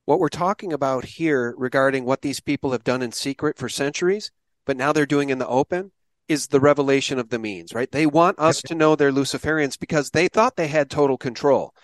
What we're talking about here regarding what these people have done in secret for centuries, but now they're doing in the open, is the revelation of the means, right? They want us to know they're Luciferians because they thought they had total control.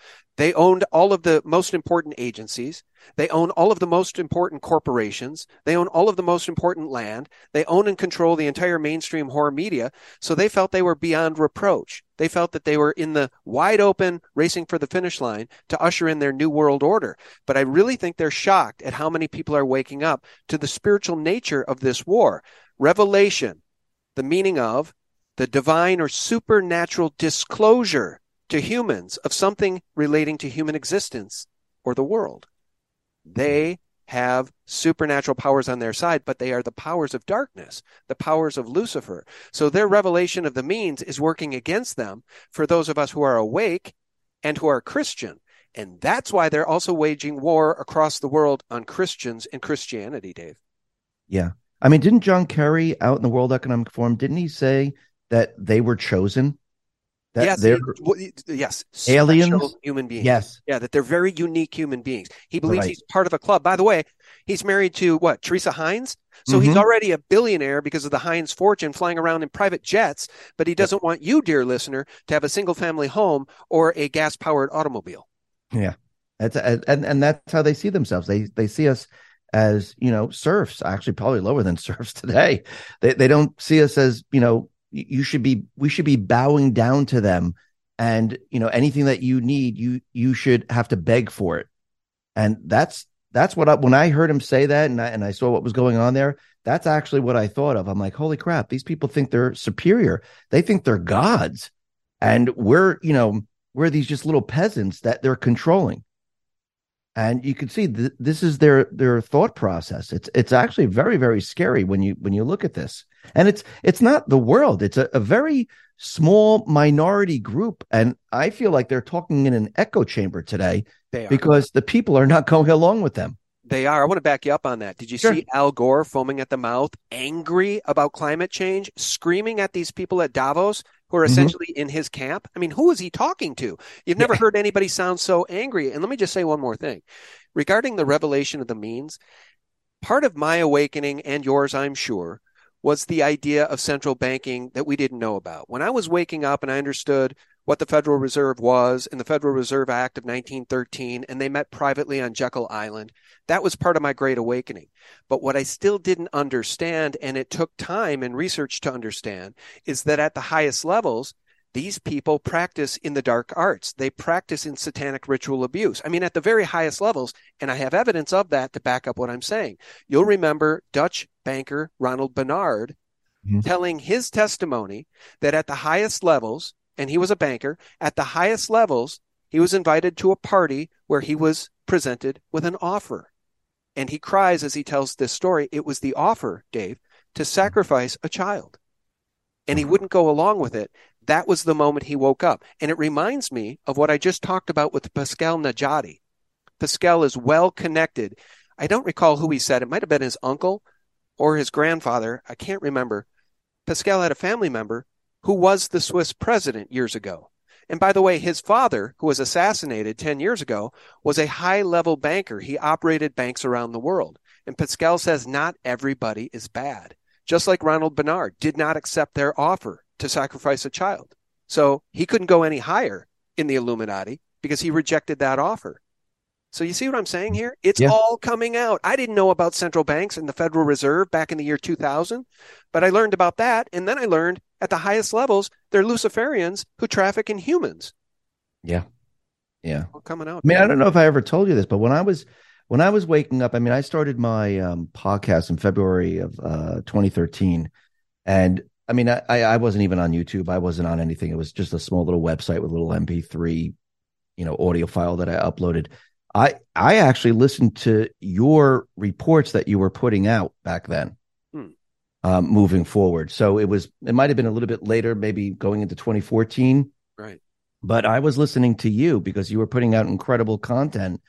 They owned all of the most important agencies. They own all of the most important corporations. They own all of the most important land. They own and control the entire mainstream horror media. So they felt they were beyond reproach. They felt that they were in the wide open racing for the finish line to usher in their new world order. But I really think they're shocked at how many people are waking up to the spiritual nature of this war. Revelation, the meaning of the divine or supernatural disclosure to humans of something relating to human existence or the world. They have supernatural powers on their side, but they are the powers of darkness, the powers of Lucifer. So their revelation of the means is working against them for those of us who are awake and who are Christian. And that's why they're also waging war across the world on Christians and Christianity, Dave. Yeah. I mean, didn't John Kerry out in the World Economic Forum, didn't he say that they were chosen that yes, they're yes, aliens, human beings. Yes, yeah, that they're very unique human beings. He believes right. he's part of a club. By the way, he's married to what Teresa Heinz, so mm-hmm. he's already a billionaire because of the Heinz fortune, flying around in private jets. But he doesn't want you, dear listener, to have a single family home or a gas powered automobile. Yeah, that's and and that's how they see themselves. They they see us as you know serfs actually probably lower than serfs today they they don't see us as you know you should be we should be bowing down to them. And you know anything that you need you you should have to beg for it. And that's that's what I, when I heard him say that and I, and I saw what was going on there that's actually what I thought of. I'm like holy crap these people think they're superior. They think they're gods. And we're you know we're these just little peasants that they're controlling. And you can see th- this is their their thought process. It's it's actually very very scary when you when you look at this and it's it's not the world it's a, a very small minority group and i feel like they're talking in an echo chamber today because the people are not going along with them they are. I want to back you up on that. Did you sure. see Al Gore foaming at the mouth, angry about climate change, screaming at these people at Davos who are mm-hmm. essentially mm-hmm. in his camp? I mean, who is he talking to? You've never yeah. heard anybody sound so angry. And let me just say one more thing regarding the revelation of the means. Part of my awakening and yours, I'm sure, was the idea of central banking that we didn't know about. When I was waking up and I understood what the Federal Reserve was in the Federal Reserve Act of 1913, and they met privately on Jekyll Island, that was part of my great awakening. But what I still didn't understand, and it took time and research to understand, is that at the highest levels, these people practice in the dark arts. They practice in satanic ritual abuse. I mean, at the very highest levels, and I have evidence of that to back up what I'm saying. You'll remember Dutch banker Ronald Bernard mm-hmm. telling his testimony that at the highest levels, and he was a banker, at the highest levels, he was invited to a party where he was presented with an offer. And he cries as he tells this story. It was the offer, Dave, to sacrifice a child. And he mm-hmm. wouldn't go along with it. That was the moment he woke up. And it reminds me of what I just talked about with Pascal Najadi. Pascal is well connected. I don't recall who he said. It might have been his uncle or his grandfather, I can't remember, Pascal had a family member who was the Swiss president years ago. And by the way, his father, who was assassinated 10 years ago, was a high level banker. He operated banks around the world. And Pascal says not everybody is bad. Just like Ronald Bernard did not accept their offer to sacrifice a child. So he couldn't go any higher in the Illuminati because he rejected that offer. So you see what I'm saying here? It's yeah. all coming out. I didn't know about central banks and the Federal Reserve back in the year 2000, but I learned about that. And then I learned at the highest levels, they're Luciferians who traffic in humans. Yeah. Yeah. All coming out. I mean, I don't know if I ever told you this, but when I was when I was waking up, I mean, I started my um, podcast in February of uh, 2013. And I mean, I, I wasn't even on YouTube. I wasn't on anything. It was just a small little website with a little MP3, you know, audio file that I uploaded I I actually listened to your reports that you were putting out back then. Hmm. um, moving forward. So it was it might have been a little bit later, maybe going into 2014. Right. But I was listening to you because you were putting out incredible content,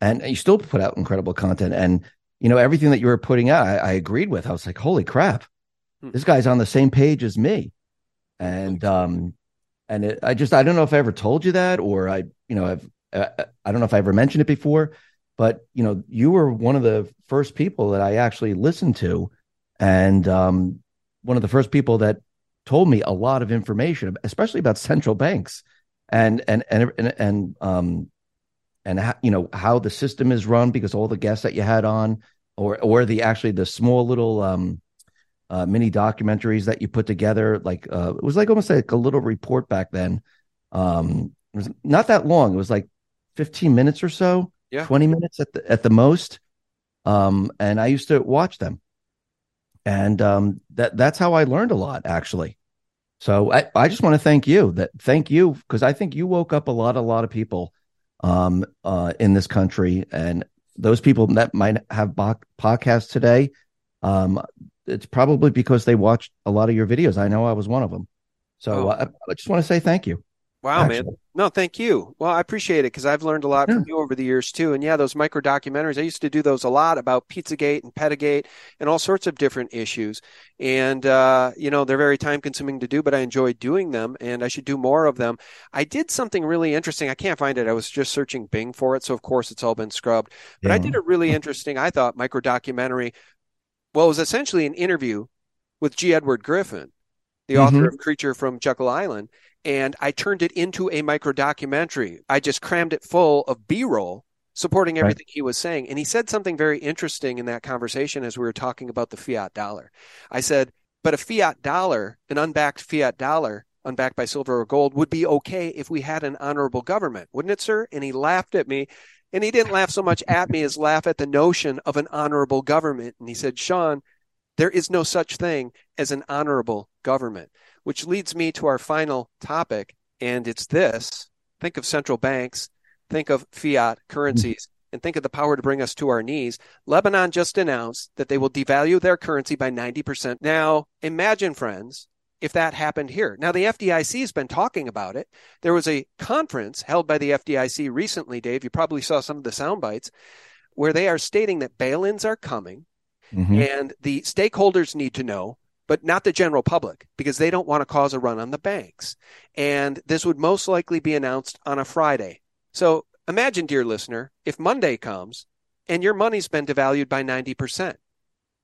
and you still put out incredible content. And you know everything that you were putting out, I, I agreed with. I was like, holy crap. This guy's on the same page as me. And um, and it, I just I don't know if I ever told you that or I you know I've uh, I don't know if I ever mentioned it before, but you know you were one of the first people that I actually listened to and um, one of the first people that told me a lot of information, especially about central banks and and and and, and um and how, you know how the system is run because all the guests that you had on or or the actually the small little um uh, mini documentaries that you put together. Like uh, it was like almost like a little report back then. Um it was not that long. It was like 15 minutes or so yeah. 20 minutes at the at the most. Um and i used to watch them. And um, that that's how I learned a lot actually. So I, I just want to thank you. That thank you because I think you woke up a lot a lot of people um, uh, in this country, and those people that might have bo- podcasts today, um, it's probably because they watched a lot of your videos. I know I was one of them. So oh. I, I just want to say thank you. Wow, Actually. man. No, thank you. Well, I appreciate it because I've learned a lot yeah. from you over the years too. And yeah, those micro documentaries, I used to do those a lot about Pizzagate and Pedogate and all sorts of different issues. And, uh, you know, they're very time consuming to do, but I enjoy doing them and I should do more of them. I did something really interesting. I can't find it. I was just searching Bing for it. So, of course, it's all been scrubbed. But yeah. I did a really interesting, I thought, micro documentary. Well, it was essentially an interview with G. Edward Griffin, the mm-hmm. author of Creature from Jekyll Island and I turned it into a micro documentary. I just crammed it full of B roll supporting everything right. he was saying. And he said something very interesting in that conversation as we were talking about the fiat dollar. I said, but a fiat dollar, an unbacked fiat dollar, unbacked by silver or gold, would be okay if we had an honorable government, wouldn't it, sir? And he laughed at me. And he didn't laugh so much at me as laugh at the notion of an honorable government. And he said, Sean, there is no such thing as an honorable government which leads me to our final topic, and it's this think of central banks, think of fiat currencies, and think of the power to bring us to our knees. Lebanon just announced that they will devalue their currency by 90%. Now, imagine, friends, if that happened here. Now, the FDIC has been talking about it. There was a conference held by the FDIC recently, Dave. You probably saw some of the sound bites where they are stating that bail ins are coming mm-hmm. and the stakeholders need to know but not the general public because they don't want to cause a run on the banks. And this would most likely be announced on a Friday. So imagine, dear listener, if Monday comes and your money's been devalued by 90%.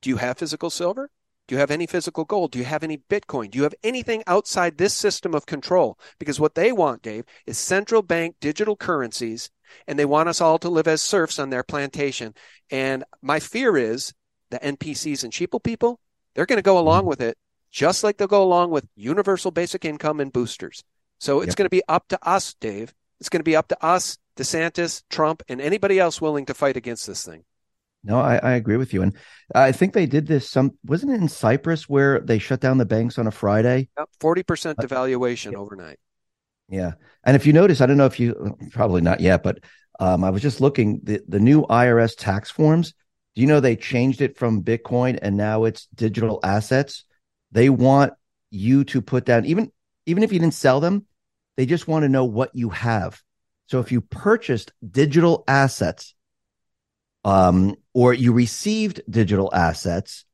Do you have physical silver? Do you have any physical gold? Do you have any Bitcoin? Do you have anything outside this system of control? Because what they want, Dave, is central bank digital currencies, and they want us all to live as serfs on their plantation. And my fear is the NPCs and sheeple people, they're going to go along mm-hmm. with it just like they'll go along with universal basic income and boosters. So it's yep. going to be up to us, Dave. It's going to be up to us, DeSantis, Trump, and anybody else willing to fight against this thing. No, I, I agree with you. And I think they did this some wasn't it in Cyprus where they shut down the banks on a Friday? Forty percent devaluation uh, overnight. Yeah. And if you notice, I don't know if you probably not yet, but um, I was just looking the, the new IRS tax forms do you know they changed it from Bitcoin and now it's digital assets? They want you to put down even even if you didn't sell them, they just want to know what you have. So if you purchased digital assets um, or you received digital assets,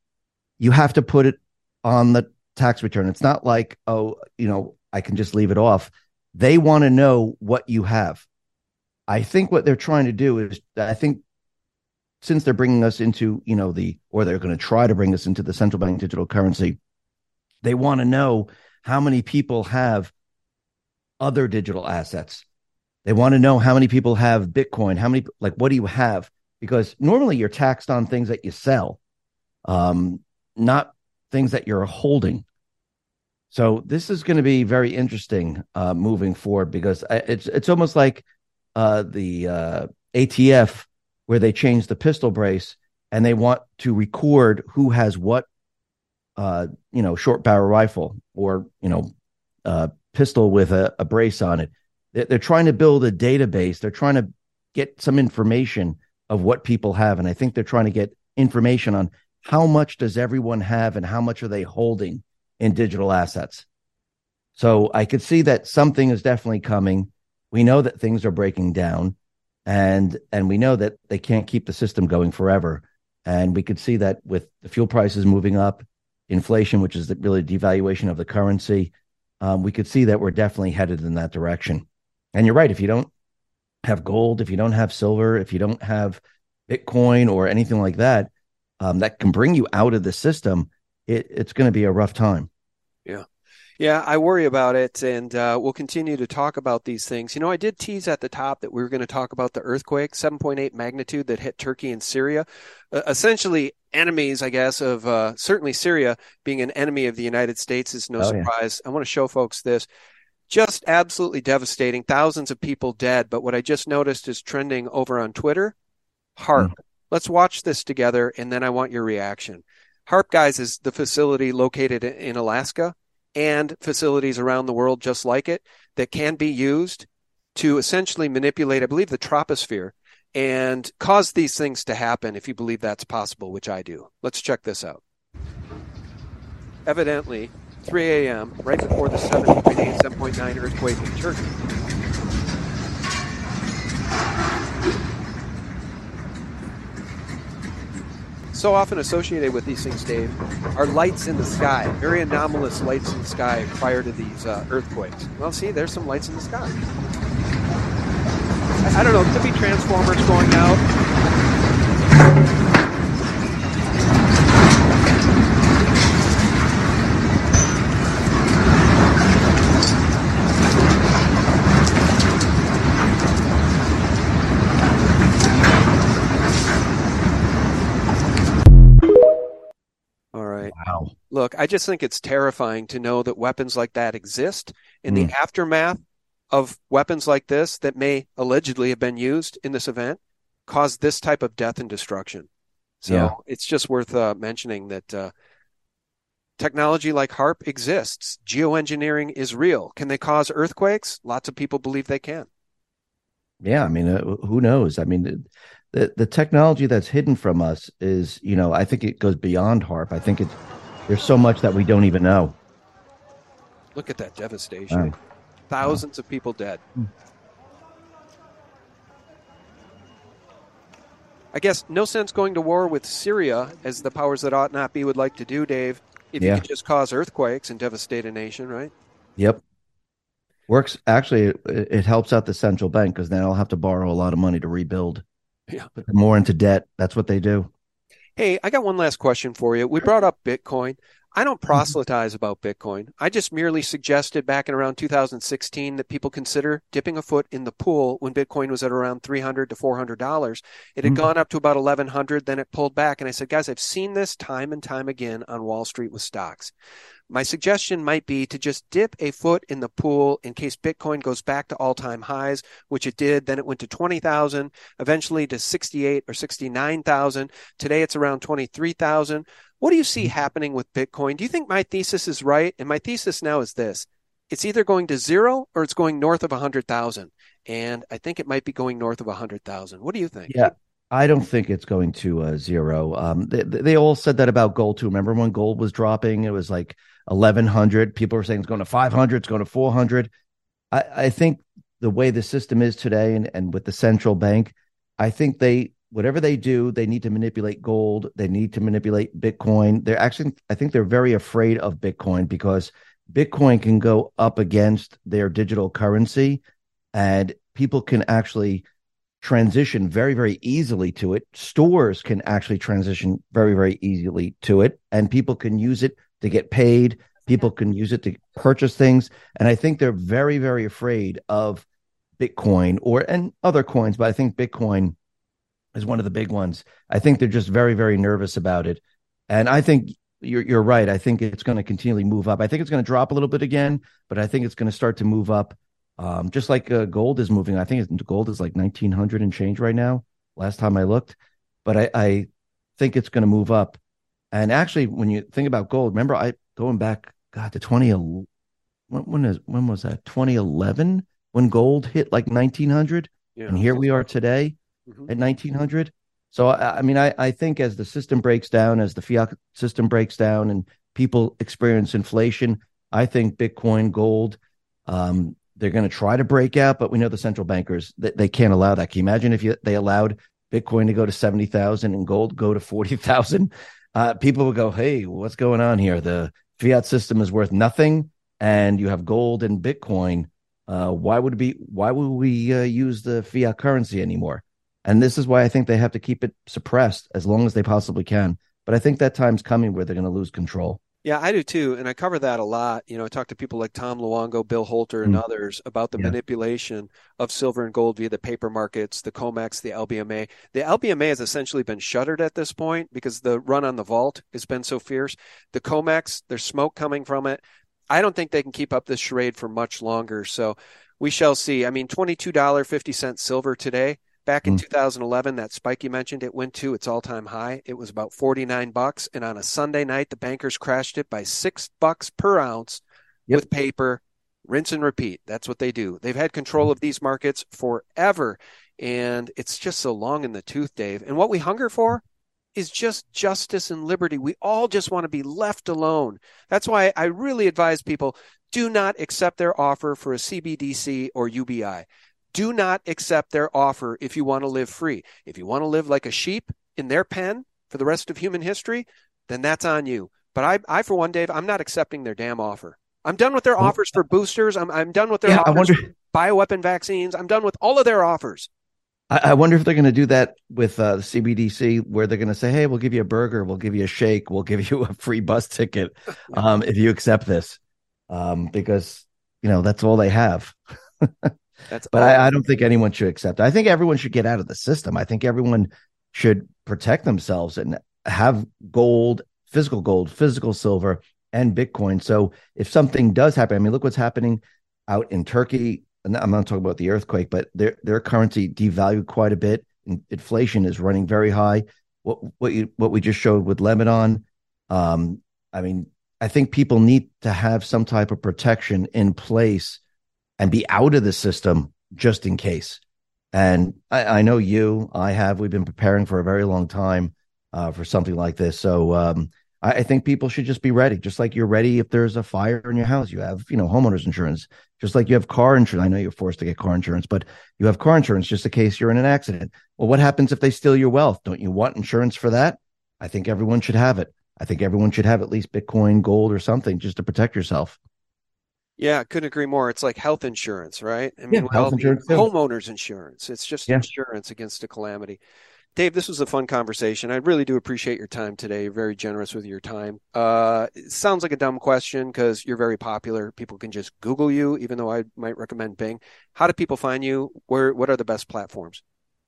you have to put it on the tax return. It's not like, oh, you know, I can just leave it off. They want to know what you have. I think what they're trying to do is, I think since they're bringing us into, you know, the, or they're going to try to bring us into the central bank digital currency, they want to know how many people have other digital assets. They want to know how many people have Bitcoin, how many, like, what do you have? Because normally you're taxed on things that you sell, um, not things that you're holding. So this is going to be very interesting uh, moving forward because it's it's almost like uh, the uh, ATF where they change the pistol brace and they want to record who has what uh, you know, short barrel rifle or, you know, uh, pistol with a, a brace on it. They're trying to build a database. They're trying to get some information of what people have. And I think they're trying to get information on how much does everyone have and how much are they holding in digital assets? So I could see that something is definitely coming. We know that things are breaking down and and we know that they can't keep the system going forever. And we could see that with the fuel prices moving up, inflation, which is the, really devaluation of the currency, um, we could see that we're definitely headed in that direction. And you're right. If you don't have gold, if you don't have silver, if you don't have Bitcoin or anything like that, um, that can bring you out of the system, it, it's going to be a rough time. Yeah. Yeah, I worry about it, and uh, we'll continue to talk about these things. You know, I did tease at the top that we were going to talk about the earthquake, 7.8 magnitude that hit Turkey and Syria. Uh, essentially, enemies, I guess, of uh, certainly Syria being an enemy of the United States is no oh, surprise. Yeah. I want to show folks this. Just absolutely devastating. Thousands of people dead. But what I just noticed is trending over on Twitter. HAARP. Mm. Let's watch this together, and then I want your reaction. HAARP guys, is the facility located in Alaska and facilities around the world just like it that can be used to essentially manipulate, I believe, the troposphere and cause these things to happen if you believe that's possible, which I do. Let's check this out. Evidently, 3 a.m., right before the 7.8, 7.9 earthquake in Turkey. so often associated with these things, Dave, are lights in the sky, very anomalous lights in the sky prior to these uh, earthquakes. Well, see, there's some lights in the sky. I, don't know, could be transformers going out. Look, I just think it's terrifying to know that weapons like that exist in mm. the aftermath of weapons like this that may allegedly have been used in this event cause this type of death and destruction. So yeah. it's just worth uh, mentioning that uh, technology like HAARP exists. Geoengineering is real. Can they cause earthquakes? Lots of people believe they can. Yeah, I mean, uh, who knows? I mean, the the technology that's hidden from us is, you know, I think it goes beyond HAARP. I think it's there's so much that we don't even know. Look at that devastation. Thousands of people dead. Hmm. I guess no sense going to war with Syria, as the powers that ought not be would like to do, Dave, if yeah. you could just cause earthquakes and devastate a nation, right? Yep. Works actually, it, it helps out the central bank because then I'll have to borrow a lot of money to rebuild. Yeah. Put them more into debt. That's what they do. Hey, I got one last question for you. We brought up Bitcoin. I don't mm-hmm. proselytize about Bitcoin. I just merely suggested back in around 2016 that people consider dipping a foot in the pool when Bitcoin was at around 300 to 400 dollars. It had mm-hmm. gone up to about 1100, then it pulled back, and I said, guys, I've seen this time and time again on Wall Street with stocks. My suggestion might be to just dip a foot in the pool in case Bitcoin goes back to all time highs, which it did. Then it went to 20,000, eventually to 68 or 69,000. Today it's around 23,000. What do you see mm-hmm. happening with Bitcoin? Do you think my thesis is right? And my thesis now is this it's either going to zero or it's going north of 100,000. And I think it might be going north of 100,000. What do you think? Yeah. I don't think it's going to uh, zero. Um, they, they all said that about gold too. Remember when gold was dropping? It was like 1100 people were saying it's going to 500 it's going to 400 I, I think the way the system is today and, and with the central bank i think they whatever they do they need to manipulate gold they need to manipulate bitcoin they're actually i think they're very afraid of bitcoin because bitcoin can go up against their digital currency and people can actually transition very very easily to it stores can actually transition very very easily to it and people can use it to get paid. People can use it to purchase things. And I think they're very, very afraid of Bitcoin or and other coins, but I think Bitcoin is one of the big ones. I think they're just very, very nervous about it. And I think you're you're right. I think it's going to continually move up. I think it's going to drop a little bit again, but I think it's going to start to move up. Um, just like uh, gold is moving. I think gold is like nineteen hundred and change right now. Last time I looked, but I, I think it's going to move up. And actually, when you think about gold, remember I going back, God, to 20, when, when is when was that? 2011 when gold hit like 1900, yeah. and here we are today mm-hmm. at 1900. So I, I mean, I, I think as the system breaks down, as the fiat system breaks down, and people experience inflation, I think Bitcoin, gold, um, they're going to try to break out, but we know the central bankers they, they can't allow that. Can you imagine if you, they allowed Bitcoin to go to seventy thousand and gold go to forty thousand? Uh, people would go, "Hey, what's going on here? The fiat system is worth nothing, and you have gold and Bitcoin. Uh, why would be? Why would we uh, use the fiat currency anymore?" And this is why I think they have to keep it suppressed as long as they possibly can. But I think that time's coming where they're going to lose control. Yeah, I do too. And I cover that a lot. You know, I talk to people like Tom Luongo, Bill Holter, and mm. others about the yeah. manipulation of silver and gold via the paper markets, the COMEX, the LBMA. The LBMA has essentially been shuttered at this point because the run on the vault has been so fierce. The COMEX, there's smoke coming from it. I don't think they can keep up this charade for much longer. So we shall see. I mean, $22.50 silver today Back in mm. 2011, that spike you mentioned, it went to its all-time high. It was about 49 bucks, and on a Sunday night, the bankers crashed it by six bucks per ounce yep. with paper. Rinse and repeat. That's what they do. They've had control of these markets forever, and it's just so long in the tooth, Dave. And what we hunger for is just justice and liberty. We all just want to be left alone. That's why I really advise people do not accept their offer for a CBDC or UBI do not accept their offer if you want to live free. If you want to live like a sheep in their pen for the rest of human history, then that's on you. But I, I for one, Dave, I'm not accepting their damn offer. I'm done with their offers for boosters. I'm, I'm done with their yeah, offers wonder, bioweapon vaccines. I'm done with all of their offers. I, I wonder if they're going to do that with uh, the CBDC, where they're going to say, "Hey, we'll give you a burger, we'll give you a shake, we'll give you a free bus ticket um, if you accept this," um, because you know that's all they have. That's but I, I, don't think anyone should accept. It. I think everyone should get out of the system. I think everyone should protect themselves and have gold, physical gold, physical silver, and Bitcoin. So if something does happen, I mean, look what's happening out in Turkey. And I'm not talking about the earthquake, but their their currency devalued quite a bit. Inflation is running very high. What what you what we just showed with Lebanon. Um, I mean, I think people need to have some type of protection in place and be out of the system just in case. And I, I know you, I have, we've been preparing for a very long time uh, for something like this. So um, I, I, think people should just be ready, just like you're ready if there's a fire in your house. You have, you know, homeowners insurance, just like you have car insurance. I know you're forced to get car insurance, but you have car insurance just in case you're in an accident. Well, what happens if they steal your wealth? Don't you want insurance for that? I think everyone should have it. I think everyone should have at least Bitcoin, gold, or something just to protect yourself. Yeah, couldn't agree more. It's like health insurance, right? I mean, yeah, health insurance homeowners insurance. It's just yeah. insurance against a calamity. Dave, this was a fun conversation. I really do appreciate your time today. You're very generous with your time. Uh, it sounds like a dumb question because you're very popular. People can just Google you, even though I might recommend Bing. How do people find you? Where? What are the best platforms?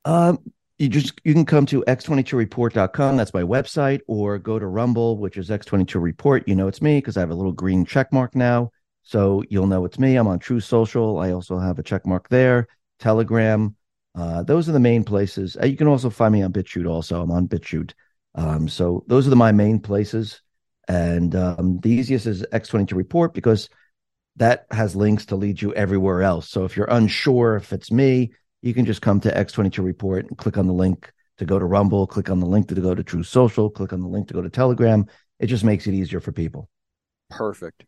Um, you just you can come to x22report.com. That's my website, or go to Rumble, which is x22report. You know it's me because I have a little green check mark now. So you'll know it's me. I'm on Truth Social. I also have a check mark there. Telegram. Uh, those are the main places. Uh, you can also find me on BitChute. Also, I'm on BitChute. Um, so those are the, my main places. And um, the easiest is X22 Report because that has links to lead you everywhere else. So if you're unsure if it's me, you can just come to X22 Report and click on the link to go to Rumble, click on the link to go to Truth Social, click on the link to go to Telegram. It just makes it easier for people. Perfect.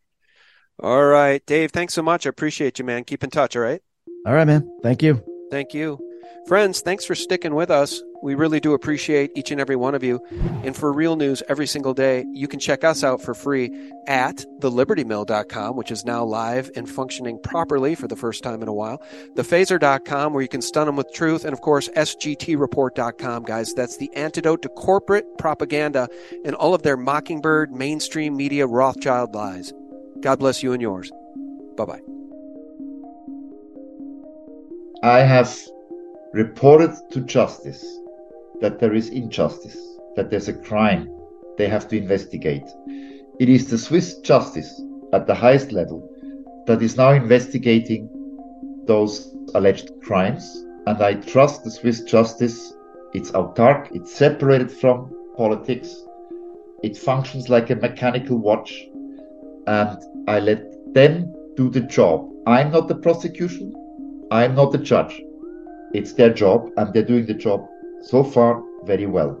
All right, Dave, thanks so much. I appreciate you, man. Keep in touch, all right? All right, man. Thank you. Thank you. Friends, thanks for sticking with us. We really do appreciate each and every one of you. And for real news every single day, you can check us out for free at thelibertymill.com, which is now live and functioning properly for the first time in a while. Thephaser.com, where you can stun them with truth. And of course, sgtreport.com, guys. That's the antidote to corporate propaganda and all of their mockingbird, mainstream media, Rothschild lies. God bless you and yours. Bye bye. I have reported to justice that there is injustice, that there's a crime they have to investigate. It is the Swiss justice at the highest level that is now investigating those alleged crimes. And I trust the Swiss justice. It's autark, it's separated from politics, it functions like a mechanical watch and I let them do the job. I'm not the prosecution, I'm not the judge. It's their job, and they're doing the job so far very well.